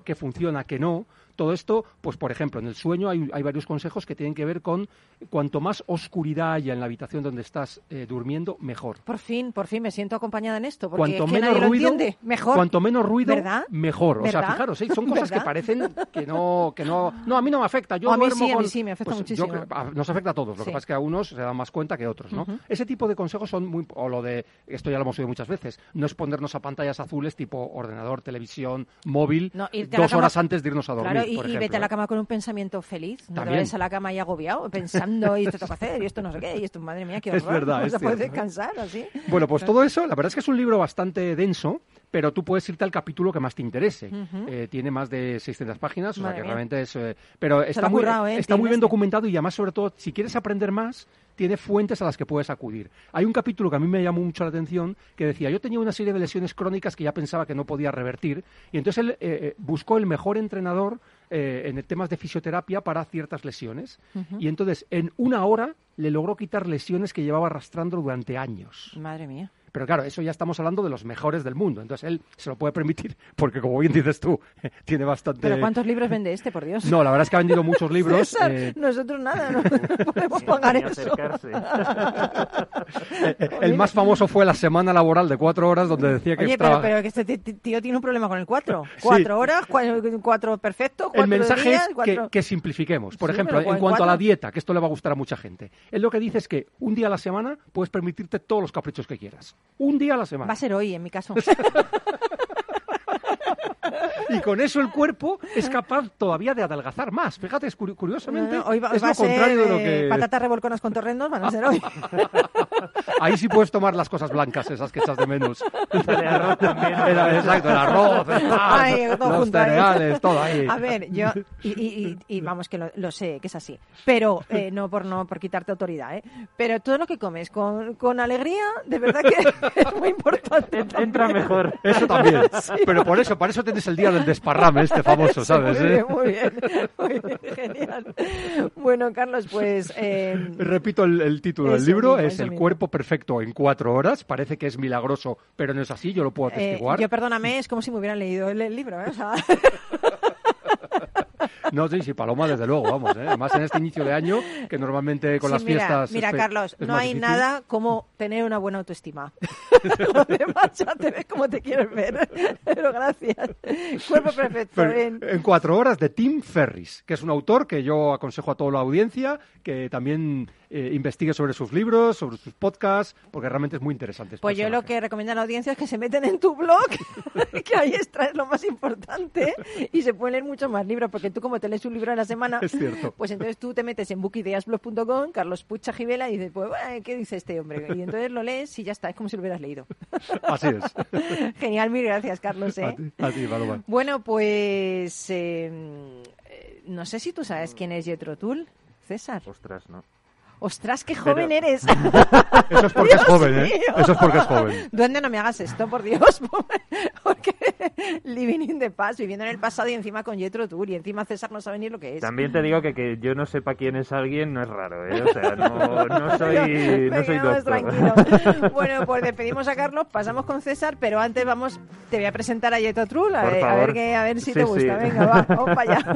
[SPEAKER 6] qué funciona, qué no. Todo esto, pues por ejemplo, en el sueño hay, hay varios consejos que tienen que ver con cuanto más oscuridad haya en la habitación donde estás eh, durmiendo, mejor.
[SPEAKER 2] Por fin, por fin me siento acompañada en esto, porque
[SPEAKER 6] Cuanto
[SPEAKER 2] es que
[SPEAKER 6] menos
[SPEAKER 2] nadie
[SPEAKER 6] ruido,
[SPEAKER 2] lo entiende. Mejor.
[SPEAKER 6] Cuanto menos ruido,
[SPEAKER 2] ¿Verdad?
[SPEAKER 6] mejor. O sea, fijaros, ¿eh? son cosas que parecen que no, que no, no, a mí no me afecta. Yo
[SPEAKER 2] A mí sí, a mí
[SPEAKER 6] con-
[SPEAKER 2] sí, me afecta
[SPEAKER 6] pues
[SPEAKER 2] muchísimo.
[SPEAKER 6] yo creo- a- nos afecta a todos. Lo
[SPEAKER 2] Sí.
[SPEAKER 6] que pasa es que a unos se dan más cuenta que otros, ¿no? Ese tipo de consejos son muy, o lo de, esto ya lo hemos oído muchas veces, no es ponernos a pantallas azules tipo ordenador, televisión, móvil,
[SPEAKER 2] No,
[SPEAKER 6] dos horas antes de irnos a dormir,
[SPEAKER 2] Claro, y,
[SPEAKER 6] por
[SPEAKER 2] y
[SPEAKER 6] ejemplo,
[SPEAKER 2] vete a la cama con un pensamiento feliz. No te vayas a la cama y agobiado, pensando, y esto que hacer, y esto no sé qué, y esto, madre mía, qué horror.
[SPEAKER 6] Es verdad,
[SPEAKER 2] no
[SPEAKER 6] es
[SPEAKER 2] se puede
[SPEAKER 6] cierto, ¿eh?
[SPEAKER 2] descansar así.
[SPEAKER 6] Bueno, pues todo eso, la verdad es que es un libro bastante denso, pero tú puedes irte al capítulo que más te interese. Eh, tiene más de 600 páginas, o sea que
[SPEAKER 2] mía.
[SPEAKER 6] realmente es... eh, pero está, muy,
[SPEAKER 2] currado, ¿eh?
[SPEAKER 6] está muy bien documentado y además, sobre todo, si quieres aprender más, tiene fuentes a las que puedes acudir. Hay un capítulo que a mí me llamó mucho la atención que decía, yo tenía una serie de lesiones crónicas que ya pensaba que no podía revertir, y entonces él eh, buscó el mejor entrenador eh, en temas de fisioterapia para ciertas lesiones. Y entonces, en una hora, le logró quitar lesiones que llevaba arrastrando durante años.
[SPEAKER 2] Madre mía.
[SPEAKER 6] Pero claro, eso ya estamos hablando de los mejores del mundo. Entonces él se lo puede permitir porque, como bien dices tú, tiene bastante...
[SPEAKER 2] Pero ¿cuántos libros vende este, por Dios?
[SPEAKER 6] No, la verdad es que ha vendido muchos libros.
[SPEAKER 2] César,
[SPEAKER 6] eh,
[SPEAKER 2] nosotros nada, no podemos pagar
[SPEAKER 4] Ni
[SPEAKER 2] eso.
[SPEAKER 4] acercarse.
[SPEAKER 6] el más famoso fue la semana laboral de cuatro horas donde decía que
[SPEAKER 2] Oye, pero,
[SPEAKER 6] traba-
[SPEAKER 2] pero que este tío tiene un problema con el cuatro. Cuatro horas, cua- cuatro perfectos, cuatro
[SPEAKER 6] El mensaje
[SPEAKER 2] días,
[SPEAKER 6] es
[SPEAKER 2] cuatro...
[SPEAKER 6] que, que simplifiquemos. Por
[SPEAKER 2] Sí,
[SPEAKER 6] ejemplo, en
[SPEAKER 2] ¿en
[SPEAKER 6] cuanto a la dieta, que esto le va a gustar a mucha gente. Él lo que dice es que un día a la semana puedes permitirte todos los caprichos que quieras. Un día a la semana.
[SPEAKER 2] Va a ser hoy, en mi caso.
[SPEAKER 6] Y con eso el cuerpo es capaz todavía de adelgazar más. Fíjate, es curi- curiosamente,
[SPEAKER 2] No, no, hoy va,
[SPEAKER 6] es
[SPEAKER 2] va
[SPEAKER 6] lo
[SPEAKER 2] a ser
[SPEAKER 6] contrario de lo
[SPEAKER 2] eh,
[SPEAKER 6] que...
[SPEAKER 2] patatas revolconas con torrendos, van a ser hoy.
[SPEAKER 6] Ahí sí puedes tomar las cosas blancas, esas que echas de menos.
[SPEAKER 4] de arroz también.
[SPEAKER 6] Era- exacto, el arroz, el pan,
[SPEAKER 2] Ay, todo
[SPEAKER 6] los
[SPEAKER 2] junto ahí.
[SPEAKER 6] cereales, todo ahí.
[SPEAKER 2] A ver, yo, y, y- y- y vamos que lo, lo sé, que es así, pero eh, no por no por quitarte autoridad, ¿eh? Pero todo lo que comes con, con alegría, de verdad que es muy importante.
[SPEAKER 4] En- Entra mejor.
[SPEAKER 6] Eso también. Pero por eso, para eso tienes el día del desparrame este famoso, ¿sabes?
[SPEAKER 2] muy,
[SPEAKER 6] eh?
[SPEAKER 2] bien, muy bien, muy bien, genial. Bueno, Carlos, pues... Eh,
[SPEAKER 6] Repito el, el título del libro,
[SPEAKER 2] mismo,
[SPEAKER 6] es El
[SPEAKER 2] mismo.
[SPEAKER 6] cuerpo perfecto en cuatro horas. Parece que es milagroso, pero no es así, yo lo puedo
[SPEAKER 2] eh,
[SPEAKER 6] atestiguar.
[SPEAKER 2] yo, perdóname, es como si me hubieran leído el, el libro, ¿eh? O sea,
[SPEAKER 6] No, sí, sí, Paloma, desde luego, vamos. ¿eh? Además, en este inicio de año, que normalmente con
[SPEAKER 2] sí,
[SPEAKER 6] las
[SPEAKER 2] mira,
[SPEAKER 6] fiestas...
[SPEAKER 2] Mira, Carlos, no hay
[SPEAKER 6] difícil.
[SPEAKER 2] nada como tener una buena autoestima. Lo demás ya te ves como te quieres ver. Pero gracias. Cuerpo perfecto.
[SPEAKER 6] Pero
[SPEAKER 2] en-
[SPEAKER 6] en cuatro horas de Tim Ferris, que es un autor que yo aconsejo a toda la audiencia que también eh, investigue sobre sus libros, sobre sus podcasts, porque realmente es muy interesante. este
[SPEAKER 2] Pues yo lo
[SPEAKER 6] personaje.
[SPEAKER 2] que recomiendo a la audiencia es que se meten en tu blog, que ahí extraes lo más importante y se pueden leer muchos más libros, porque tú como te lees un libro a la semana,
[SPEAKER 6] Es cierto.
[SPEAKER 2] pues entonces tú te metes en bookideasblog.com, Carlos Pucha Gibela, y dices, pues, ¿qué dice este hombre? Y entonces lo lees y ya está, es como si lo hubieras leído.
[SPEAKER 6] Así es.
[SPEAKER 2] Genial, mil gracias, Carlos. ¿eh?
[SPEAKER 6] A ti, a ti, Paloma.
[SPEAKER 2] Bueno, pues eh, eh, no sé si tú sabes quién es Jethro Tull, César.
[SPEAKER 4] Ostras, no.
[SPEAKER 2] Ostras, qué joven
[SPEAKER 4] Pero-
[SPEAKER 2] eres.
[SPEAKER 6] Eso es porque es
[SPEAKER 2] Dios
[SPEAKER 6] joven, ¿eh?
[SPEAKER 2] mío.
[SPEAKER 6] Eso es porque es joven.
[SPEAKER 2] Duende, no me hagas esto, por Dios. Porque living in the past, viviendo en el pasado y encima con Jethro Tull y encima César no sabe ni lo que es.
[SPEAKER 4] También te digo que, que yo no sepa quién es alguien no es raro, ¿eh? O sea, no, no soy, no soy doctor.
[SPEAKER 2] tranquilo. Bueno, pues despedimos a Carlos, pasamos con César, pero antes vamos, te voy a presentar a Jethro Tull, a, ver, a ver, que, a ver si
[SPEAKER 4] Sí,
[SPEAKER 2] te gusta.
[SPEAKER 4] sí.
[SPEAKER 2] Venga, va, vamos para allá.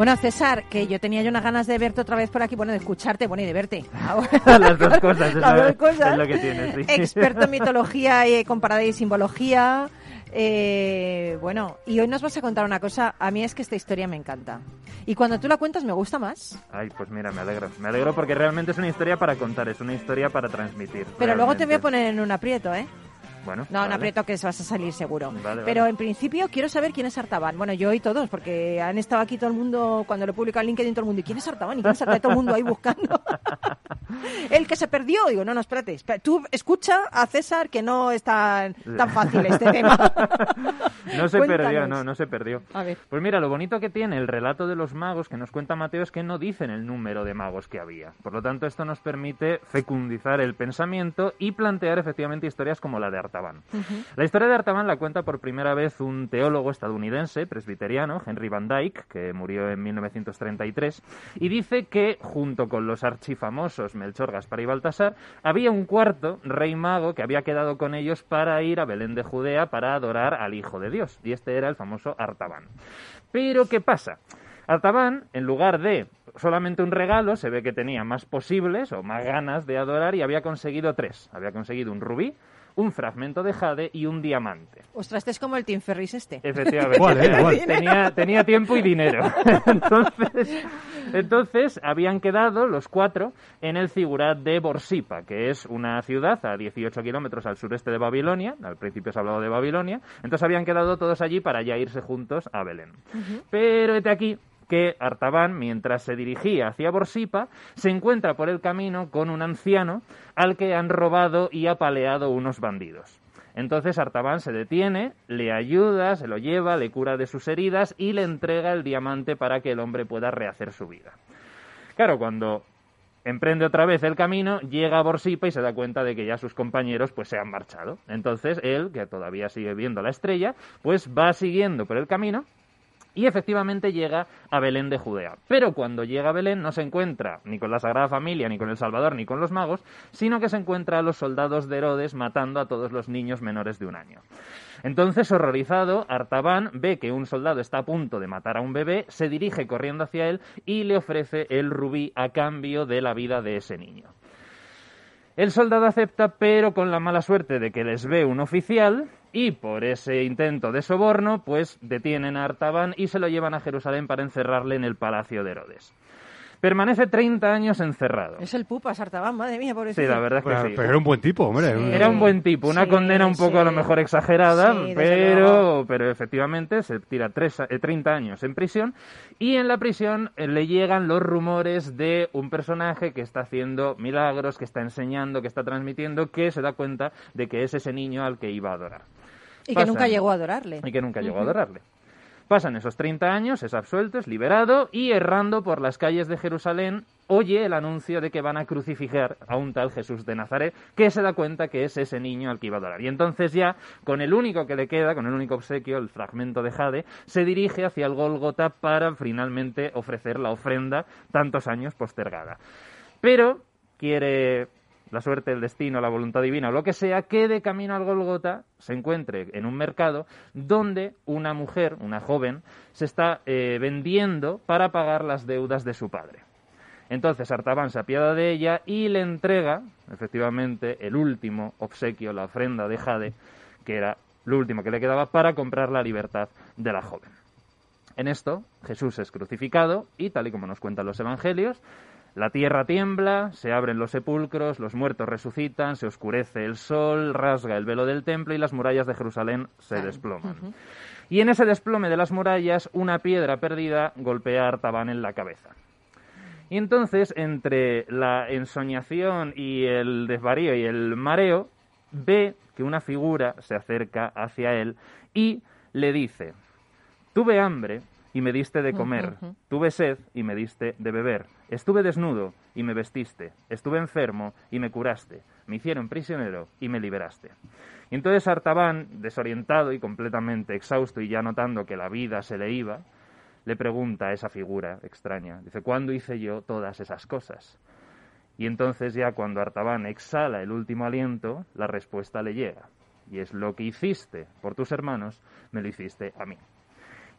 [SPEAKER 2] Bueno, César, que yo tenía yo unas ganas de verte otra vez por aquí, bueno, de escucharte, bueno, y de verte.
[SPEAKER 4] Las dos cosas, es
[SPEAKER 2] Las dos cosas.
[SPEAKER 4] es lo que tienes, sí.
[SPEAKER 2] Experto en mitología y comparada y simbología. Eh, bueno, y hoy nos vas a contar una cosa. A mí es que esta historia me encanta. Y cuando tú la cuentas me gusta más.
[SPEAKER 4] Ay, pues mira, me alegro. Me alegro porque realmente es una historia para contar, es una historia para transmitir.
[SPEAKER 2] Pero luego te voy a poner en un aprieto, ¿eh?
[SPEAKER 4] Bueno,
[SPEAKER 2] No, un
[SPEAKER 4] vale.
[SPEAKER 2] aprieto que vas a salir seguro.
[SPEAKER 4] Vale,
[SPEAKER 2] Pero
[SPEAKER 4] vale.
[SPEAKER 2] en principio quiero saber quién es Artaban. Bueno, yo y todos, porque han estado aquí todo el mundo, cuando lo he publicado en LinkedIn, todo el mundo, ¿y quién es Artaban? ¿Y quién es Artaban? Todo el mundo ahí buscando. el que se perdió. Digo, no, no, espérate. espera, Tú escucha a César que no es tan, tan fácil este tema.
[SPEAKER 4] No se perdió,
[SPEAKER 2] Cuéntanos.
[SPEAKER 4] no, no se perdió.
[SPEAKER 2] A ver.
[SPEAKER 4] Pues mira, lo bonito que tiene el relato de los magos que nos cuenta Mateo es que no dicen el número de magos que había. Por lo tanto, esto nos permite fecundizar el pensamiento y plantear efectivamente historias como la de Artaban. La historia de Artaban la cuenta por primera vez un teólogo estadounidense, presbiteriano, Henry Van Dyke, que murió en 1933, y dice que, junto con los archifamosos Melchor, Gaspar y Baltasar, había un cuarto rey mago que había quedado con ellos para ir a Belén de Judea para adorar al Hijo de Dios, y este era el famoso Artaban. Pero, ¿qué pasa? Artaban, en lugar de solamente un regalo, se ve que tenía más posibles o más ganas de adorar y había conseguido tres. Había conseguido un rubí, un fragmento de jade y un diamante.
[SPEAKER 1] Ostras, este es como el Team Ferris este.
[SPEAKER 4] Efectivamente. tenía, tenía, tiempo y dinero. entonces, entonces, habían quedado los cuatro en el figurat de Borsipa, que es una ciudad a 18 kilómetros al sureste de Babilonia. Al principio se ha hablado de Babilonia. Entonces habían quedado todos allí para ya irse juntos a Belén. Pero este aquí que Artaban, mientras se dirigía hacia Borsipa, se encuentra por el camino con un anciano al que han robado y apaleado unos bandidos. Entonces Artaban se detiene, le ayuda, se lo lleva, le cura de sus heridas y le entrega el diamante para que el hombre pueda rehacer su vida. Claro, cuando emprende otra vez el camino, llega a Borsipa y se da cuenta de que ya sus compañeros pues se han marchado. Entonces él, que todavía sigue viendo la estrella, pues va siguiendo por el camino y efectivamente llega a Belén de Judea. Pero cuando llega a Belén no se encuentra ni con la Sagrada Familia, ni con el Salvador, ni con los magos, sino que se encuentra a los soldados de Herodes matando a todos los niños menores de un año. Entonces, horrorizado, Artaban ve que un soldado está a punto de matar a un bebé, se dirige corriendo hacia él y le ofrece el rubí a cambio de la vida de ese niño. El soldado acepta, pero con la mala suerte de que les ve un oficial y por ese intento de soborno, pues detienen a Artaban y se lo llevan a Jerusalén para encerrarle en el palacio de Herodes. Permanece 30 años encerrado.
[SPEAKER 1] Es el pupa Sartabán, madre mía, pobrecito.
[SPEAKER 4] Sí, la verdad es que sí.
[SPEAKER 6] Pero era un buen tipo, hombre.
[SPEAKER 4] Era un buen tipo, una condena un poco a lo mejor exagerada, pero, pero efectivamente se tira tres, 30 eh, años en prisión y en la prisión eh, le llegan los rumores de un personaje que está haciendo milagros, que está enseñando, que está transmitiendo, que se da cuenta de que es ese niño al que iba a adorar.
[SPEAKER 1] Y que nunca llegó a adorarle.
[SPEAKER 4] Y que nunca llegó a adorarle. Pasan esos 30 años, es absuelto, es liberado y errando por las calles de Jerusalén oye el anuncio de que van a crucificar a un tal Jesús de Nazaret, que se da cuenta que es ese niño al que iba a adorar. Y entonces ya, con el único que le queda, con el único obsequio, el fragmento de Jade, se dirige hacia el Gólgota para finalmente ofrecer la ofrenda tantos años postergada. Pero quiere la suerte, el destino, la voluntad divina o lo que sea, que de camino al Golgota se encuentre en un mercado donde una mujer, una joven, se está eh, vendiendo para pagar las deudas de su padre. Entonces Artaban se apiada de ella y le entrega, efectivamente, el último obsequio, la ofrenda de Jade, que era lo último que le quedaba para comprar la libertad de la joven. En esto, Jesús es crucificado y, tal y como nos cuentan los evangelios, la tierra tiembla, se abren los sepulcros, los muertos resucitan, se oscurece el sol, rasga el velo del templo y las murallas de Jerusalén se desploman. Y en ese desplome de las murallas, una piedra perdida golpea a Artaban en la cabeza. Y entonces, entre la ensoñación y el desvarío y el mareo, ve que una figura se acerca hacia él y le dice, tuve hambre y me diste de comer, tuve sed y me diste de beber. Estuve desnudo y me vestiste, estuve enfermo y me curaste, me hicieron prisionero y me liberaste. Y entonces Artaban, desorientado y completamente exhausto y ya notando que la vida se le iba, le pregunta a esa figura extraña, dice, ¿cuándo hice yo todas esas cosas? Y entonces ya cuando Artaban exhala el último aliento, la respuesta le llega, y es lo que hiciste por tus hermanos, me lo hiciste a mí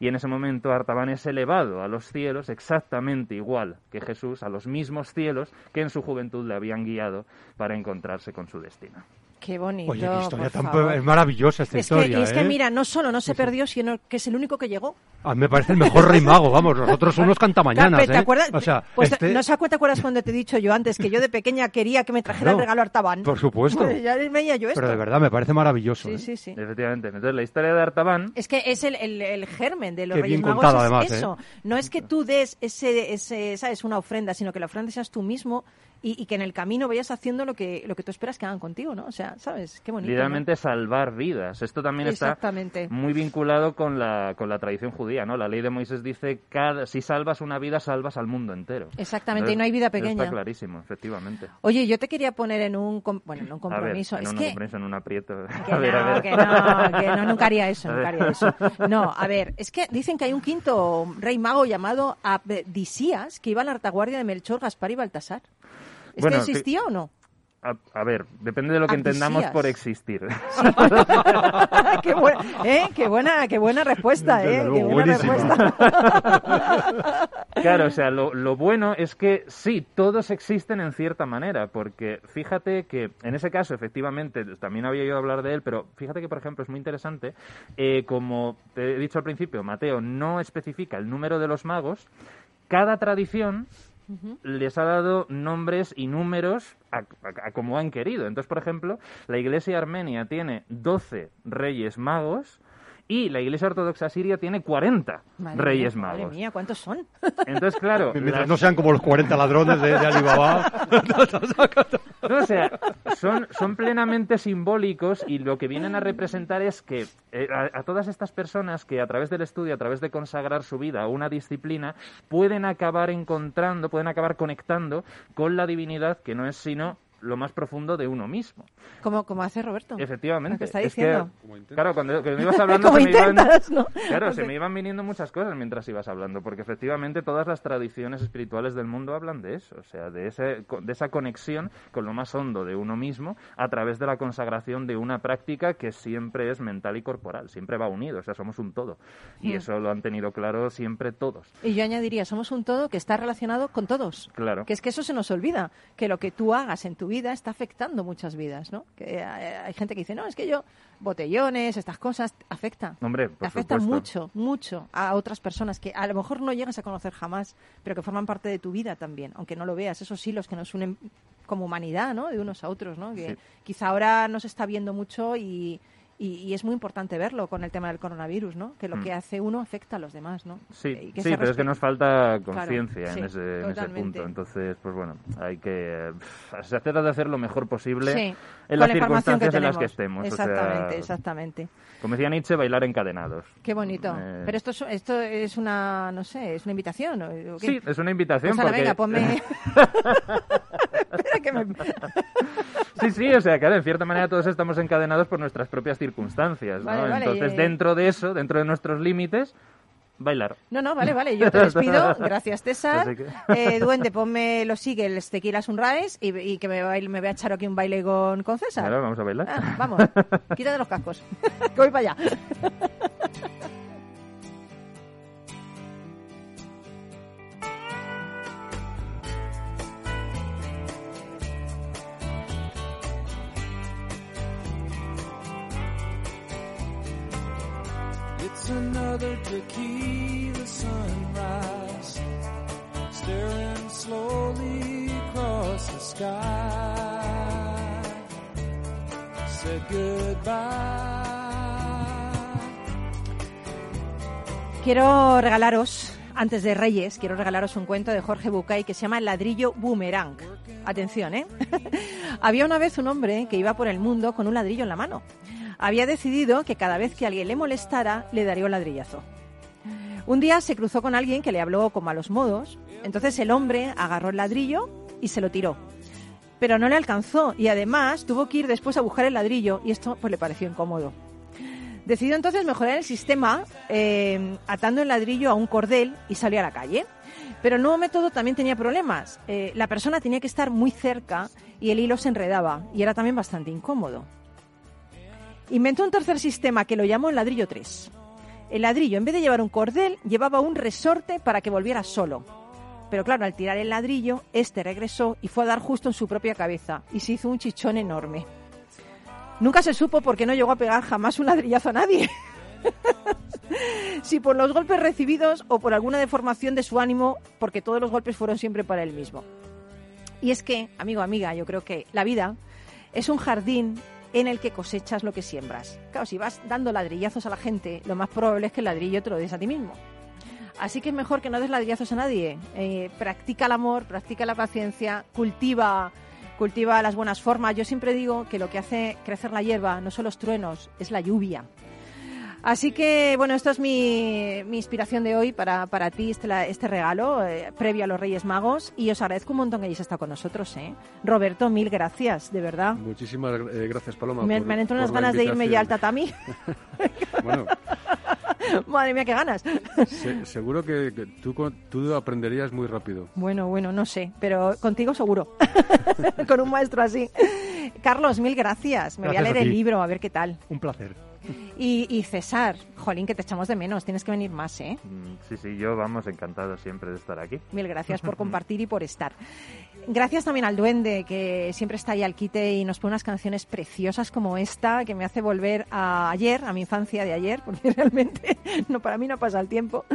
[SPEAKER 4] y en ese momento Artaban es elevado a los cielos exactamente igual que Jesús, a los mismos cielos que en su juventud le habían guiado para encontrarse con su destino.
[SPEAKER 1] Qué bonito.
[SPEAKER 6] Oye, qué historia tan es maravillosa esta historia.
[SPEAKER 1] y es que
[SPEAKER 6] ¿eh?
[SPEAKER 1] mira, no solo no se perdió, sino que es el único que llegó.
[SPEAKER 6] A mí me parece el mejor rey mago, vamos, nosotros somos cantamañanas.
[SPEAKER 1] ¿Te
[SPEAKER 6] ¿eh?
[SPEAKER 1] acuerdas?
[SPEAKER 6] O sea,
[SPEAKER 1] pues
[SPEAKER 6] este...
[SPEAKER 1] ¿no se acuerda, acuerdas cuando te he dicho yo antes que yo de pequeña quería que me trajera el regalo Artaban?
[SPEAKER 6] Por supuesto.
[SPEAKER 1] Pues ya veía yo esto.
[SPEAKER 6] Pero de verdad me parece maravilloso.
[SPEAKER 1] Sí,
[SPEAKER 6] ¿eh?
[SPEAKER 1] sí, sí.
[SPEAKER 4] Efectivamente. Entonces la historia de Artaban...
[SPEAKER 1] Es que es el, el, el germen de los
[SPEAKER 6] Qué
[SPEAKER 1] Reyes
[SPEAKER 6] bien
[SPEAKER 1] Magos.
[SPEAKER 6] contado,
[SPEAKER 1] es
[SPEAKER 6] además,
[SPEAKER 1] eso.
[SPEAKER 6] ¿eh?
[SPEAKER 1] No es que tú des ese, ese, ¿sabes? una ofrenda, sino que la ofrenda seas tú mismo y, y, que en el camino vayas haciendo lo que, lo que tú esperas que hagan contigo, ¿no? O sea, ¿sabes? Qué bonito.
[SPEAKER 4] Literalmente ¿no? salvar vidas. Esto también está muy vinculado con la, con la tradición judía, ¿no? La ley de Moisés dice, cada, si salvas una vida, salvas al mundo entero.
[SPEAKER 1] Exactamente, Entonces, y no hay vida pequeña.
[SPEAKER 4] Está clarísimo, efectivamente.
[SPEAKER 1] Oye, yo te quería poner en un, bueno, en un compromiso.
[SPEAKER 4] Ver, en
[SPEAKER 1] es
[SPEAKER 4] un
[SPEAKER 1] que...
[SPEAKER 4] compromiso, en un aprieto.
[SPEAKER 1] Que, a ver, no, a ver. que no, que no, nunca haría eso, nunca haría eso. No, a ver, es que dicen que hay un quinto rey mago llamado Abdisías que iba a la retaguardia de Melchor, Gaspar y Baltasar. ¿Es
[SPEAKER 4] bueno,
[SPEAKER 1] que existía o no?
[SPEAKER 4] A, ver, depende de lo que entendamos por existir.
[SPEAKER 2] qué, ¿eh? qué, buena, qué buena respuesta, ¿eh? Qué buena respuesta.
[SPEAKER 4] claro, o sea, lo, lo, bueno es que sí, todos existen en cierta manera, porque fíjate que en ese caso, efectivamente, también había ido a hablar de él, pero fíjate que, por ejemplo, es muy interesante, eh, como te he dicho al principio, Mateo no especifica el número de los magos, cada tradición les ha dado nombres y números a, como han querido. Entonces, por ejemplo, la Iglesia Armenia tiene 12 reyes magos y la Iglesia Ortodoxa Siria tiene 40 Reyes Magos.
[SPEAKER 2] Madre mía, ¿cuántos son?
[SPEAKER 4] Entonces, claro...
[SPEAKER 6] Mientras no sean como los 40 ladrones de, Alibaba...
[SPEAKER 4] no, o sea, son, son plenamente simbólicos y lo que vienen a representar es que eh, a, todas estas personas que a través del estudio, a través de consagrar su vida a una disciplina, pueden acabar encontrando, pueden acabar conectando con la divinidad que no es sino lo más profundo de uno mismo.
[SPEAKER 2] Como, como hace Roberto.
[SPEAKER 4] Efectivamente.
[SPEAKER 2] ¿Qué está diciendo?
[SPEAKER 4] claro, cuando, me ibas hablando se, me iban, claro, se me iban viniendo muchas cosas mientras ibas hablando, porque efectivamente todas las tradiciones espirituales del mundo hablan de eso, o sea, de, ese, de esa conexión con lo más hondo de uno mismo a través de la consagración de una práctica que siempre es mental y corporal, siempre va unido, o sea, somos un todo. Y mm. eso lo han tenido claro siempre todos.
[SPEAKER 2] Y yo añadiría, somos un todo que está relacionado con todos.
[SPEAKER 4] Claro.
[SPEAKER 2] Que es que eso se nos olvida, que lo que tú hagas en tu vida está afectando muchas vidas, ¿no? Que eh, hay gente que dice, no, es que yo, botellones, estas cosas, afecta.
[SPEAKER 4] Hombre,
[SPEAKER 2] afecta mucho, mucho a otras personas que a lo mejor no llegas a conocer jamás, pero que forman parte de tu vida también, aunque no lo veas, esos hilos que nos unen como humanidad, ¿no? De unos a otros, ¿no? Que quizá ahora no se está viendo mucho y, y, es muy importante verlo con el tema del coronavirus, ¿no? Que lo mm. que hace uno afecta a los demás, ¿no?
[SPEAKER 4] Sí, sí pero es que nos falta conciencia en, ese, punto. Entonces, pues bueno, hay que... se trata de hacer lo mejor posible en las circunstancias en las que estemos.
[SPEAKER 2] Exactamente, exactamente.
[SPEAKER 4] Como decía Nietzsche, bailar encadenados.
[SPEAKER 2] Qué bonito. Eh, pero esto es, esto es una, no sé, es una invitación.
[SPEAKER 4] Sí, es una invitación. Pues
[SPEAKER 2] venga, ponme...
[SPEAKER 4] sí, sí, o sea, claro, en cierta manera todos estamos encadenados por nuestras propias circunstancias, ¿no? Entonces, dentro de eso, dentro de nuestros límites, bailar.
[SPEAKER 2] No, no, vale, vale, yo te despido. Gracias, César. Eh, duende, ponme los Seagulls Tequila Sunrise y, y que me, baile, me voy a echar aquí un baile con, con César.
[SPEAKER 4] Claro, vamos a bailar.
[SPEAKER 2] Ah, vamos, quítate los cascos, que voy para allá. Quiero regalaros, antes de Reyes, quiero regalaros un cuento de Jorge Bucay que se llama El ladrillo boomerang. Atención, ¿eh? Había una vez un hombre que iba por el mundo con un ladrillo en la mano había decidido que cada vez que alguien le molestara, le daría un ladrillazo. Un día se cruzó con alguien que le habló con malos modos, entonces el hombre agarró el ladrillo y se lo tiró. Pero no le alcanzó y además tuvo que ir después a buscar el ladrillo y esto pues le pareció incómodo. Decidió entonces mejorar el sistema eh, atando el ladrillo a un cordel y salió a la calle. Pero el nuevo método también tenía problemas. Eh, la persona tenía que estar muy cerca y el hilo se enredaba y era también bastante incómodo. Inventó un tercer sistema que lo llamó el ladrillo 3. El ladrillo, en vez de llevar un cordel, llevaba un resorte para que volviera solo. Pero claro, al tirar el ladrillo, este regresó y fue a dar justo en su propia cabeza y se hizo un chichón enorme. Nunca se supo por qué no llegó a pegar jamás un ladrillazo a nadie. si por los golpes recibidos o por alguna deformación de su ánimo, porque todos los golpes fueron siempre para él mismo. Y es que, amigo, amiga, yo creo que la vida es un jardín en el que cosechas lo que siembras. Claro, si vas dando ladrillazos a la gente, lo más probable es que el ladrillo te lo des a ti mismo. Así que es mejor que no des ladrillazos a nadie. Eh, practica el amor, practica la paciencia, cultiva, cultiva las buenas formas. Yo siempre digo que lo que hace crecer la hierba no son los truenos, es la lluvia. Así que, bueno, esto es mi, mi inspiración de hoy para, para ti, este, este regalo eh, previo a los Reyes Magos. Y os agradezco un montón que hayáis estado con nosotros. ¿eh? Roberto, mil gracias, de verdad.
[SPEAKER 3] Muchísimas eh, gracias, Paloma.
[SPEAKER 2] Me, me han entrado unas ganas de irme ya al tatami.
[SPEAKER 3] bueno,
[SPEAKER 2] Madre mía, qué ganas.
[SPEAKER 3] seguro que, tú, tú aprenderías muy rápido.
[SPEAKER 2] Bueno, bueno, no sé, pero contigo seguro. Con un maestro así. Carlos, mil gracias. Me voy a leer el libro, a ver qué tal.
[SPEAKER 6] Un placer.
[SPEAKER 2] Y, César, jolín, que te echamos de menos, tienes que venir más, ¿eh? Mm,
[SPEAKER 4] sí, sí, yo vamos, encantado siempre de estar aquí.
[SPEAKER 2] Mil gracias por compartir y por estar. Gracias también al duende, que siempre está ahí al quite y nos pone unas canciones preciosas como esta, que me hace volver a ayer, a mi infancia de ayer, porque realmente no para mí no pasa el tiempo.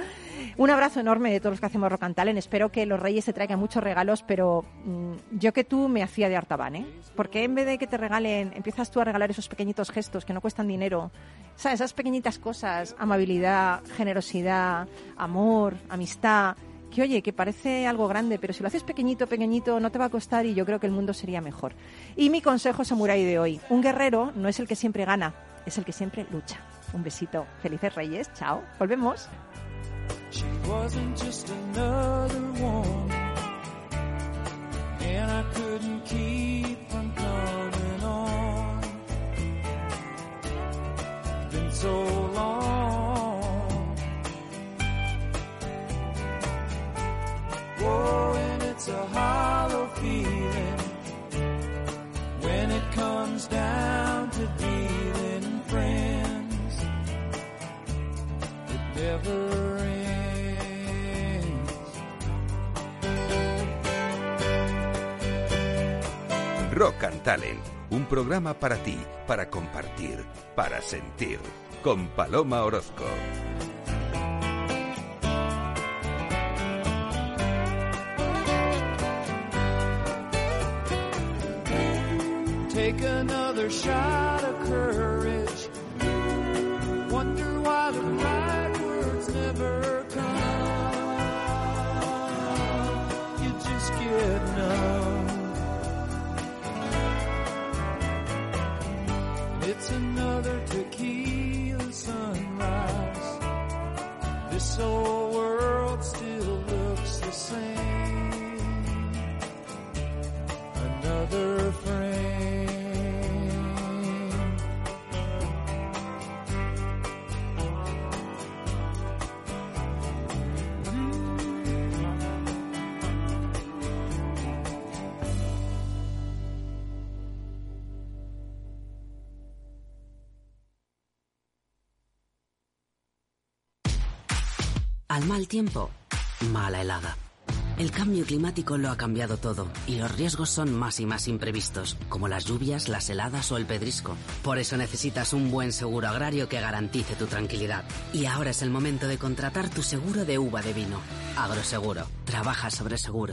[SPEAKER 2] Un abrazo enorme de todos los que hacemos Rock and Talent. Espero que los reyes te traigan muchos regalos, pero mm, yo que tú me hacía de Artaban, ¿eh? Porque en vez de que te regalen, empiezas tú a regalar esos pequeñitos gestos que no cuestan dinero, ¿sabes? Esas pequeñitas cosas, amabilidad, generosidad, amor, amistad, que oye, que parece algo grande, pero si lo haces pequeñito, pequeñito, no te va a costar y yo creo que el mundo sería mejor. Y mi consejo samurai de hoy, un guerrero no es el que siempre gana, es el que siempre lucha. Un besito, felices reyes, chao, volvemos. She so long. Whoa, and it's a hollow feeling when it comes down to dealing friends. It never
[SPEAKER 1] Rock and Talent, un programa para ti, para compartir, para sentir, con Paloma Orozco. Take another shot of courage. Wonder why the right words never come. You just get numb. It's another tequila soul.
[SPEAKER 7] Al mal tiempo, mala helada. El cambio climático lo ha cambiado todo y los riesgos son más y más imprevistos, como las lluvias, las heladas o el pedrisco. Por eso necesitas un buen seguro agrario que garantice tu tranquilidad. Y ahora es el momento de contratar tu seguro de uva de vino. Agroseguro. Trabaja sobre seguro.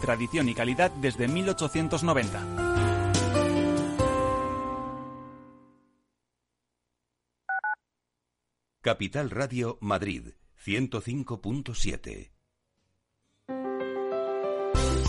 [SPEAKER 8] tradición y calidad desde 1890.
[SPEAKER 1] Capital Radio Madrid 105.7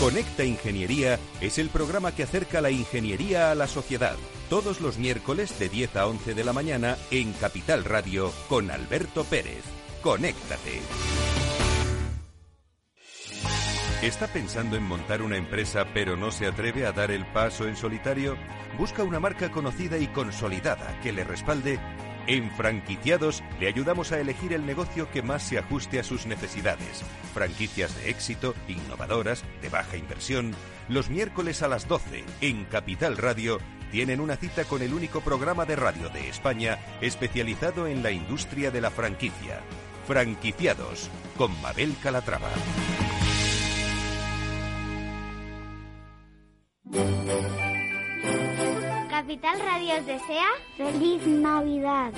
[SPEAKER 1] Conecta Ingeniería es el programa que acerca la ingeniería a la sociedad. Todos los miércoles de 10 a 11 de la mañana en Capital Radio con Alberto Pérez. Conéctate.
[SPEAKER 9] ¿Está pensando en montar una empresa pero no se atreve a dar el paso en solitario? Busca una marca conocida y consolidada que le respalde. En Franquiciados le ayudamos a elegir el negocio que más se ajuste a sus necesidades. Franquicias de éxito, innovadoras, de baja inversión. Los miércoles a las 12 en Capital Radio tienen una cita con el único programa de radio de España especializado en la industria de la franquicia. Franquiciados con Mabel Calatrava.
[SPEAKER 10] Capital Radio desea feliz Navidad.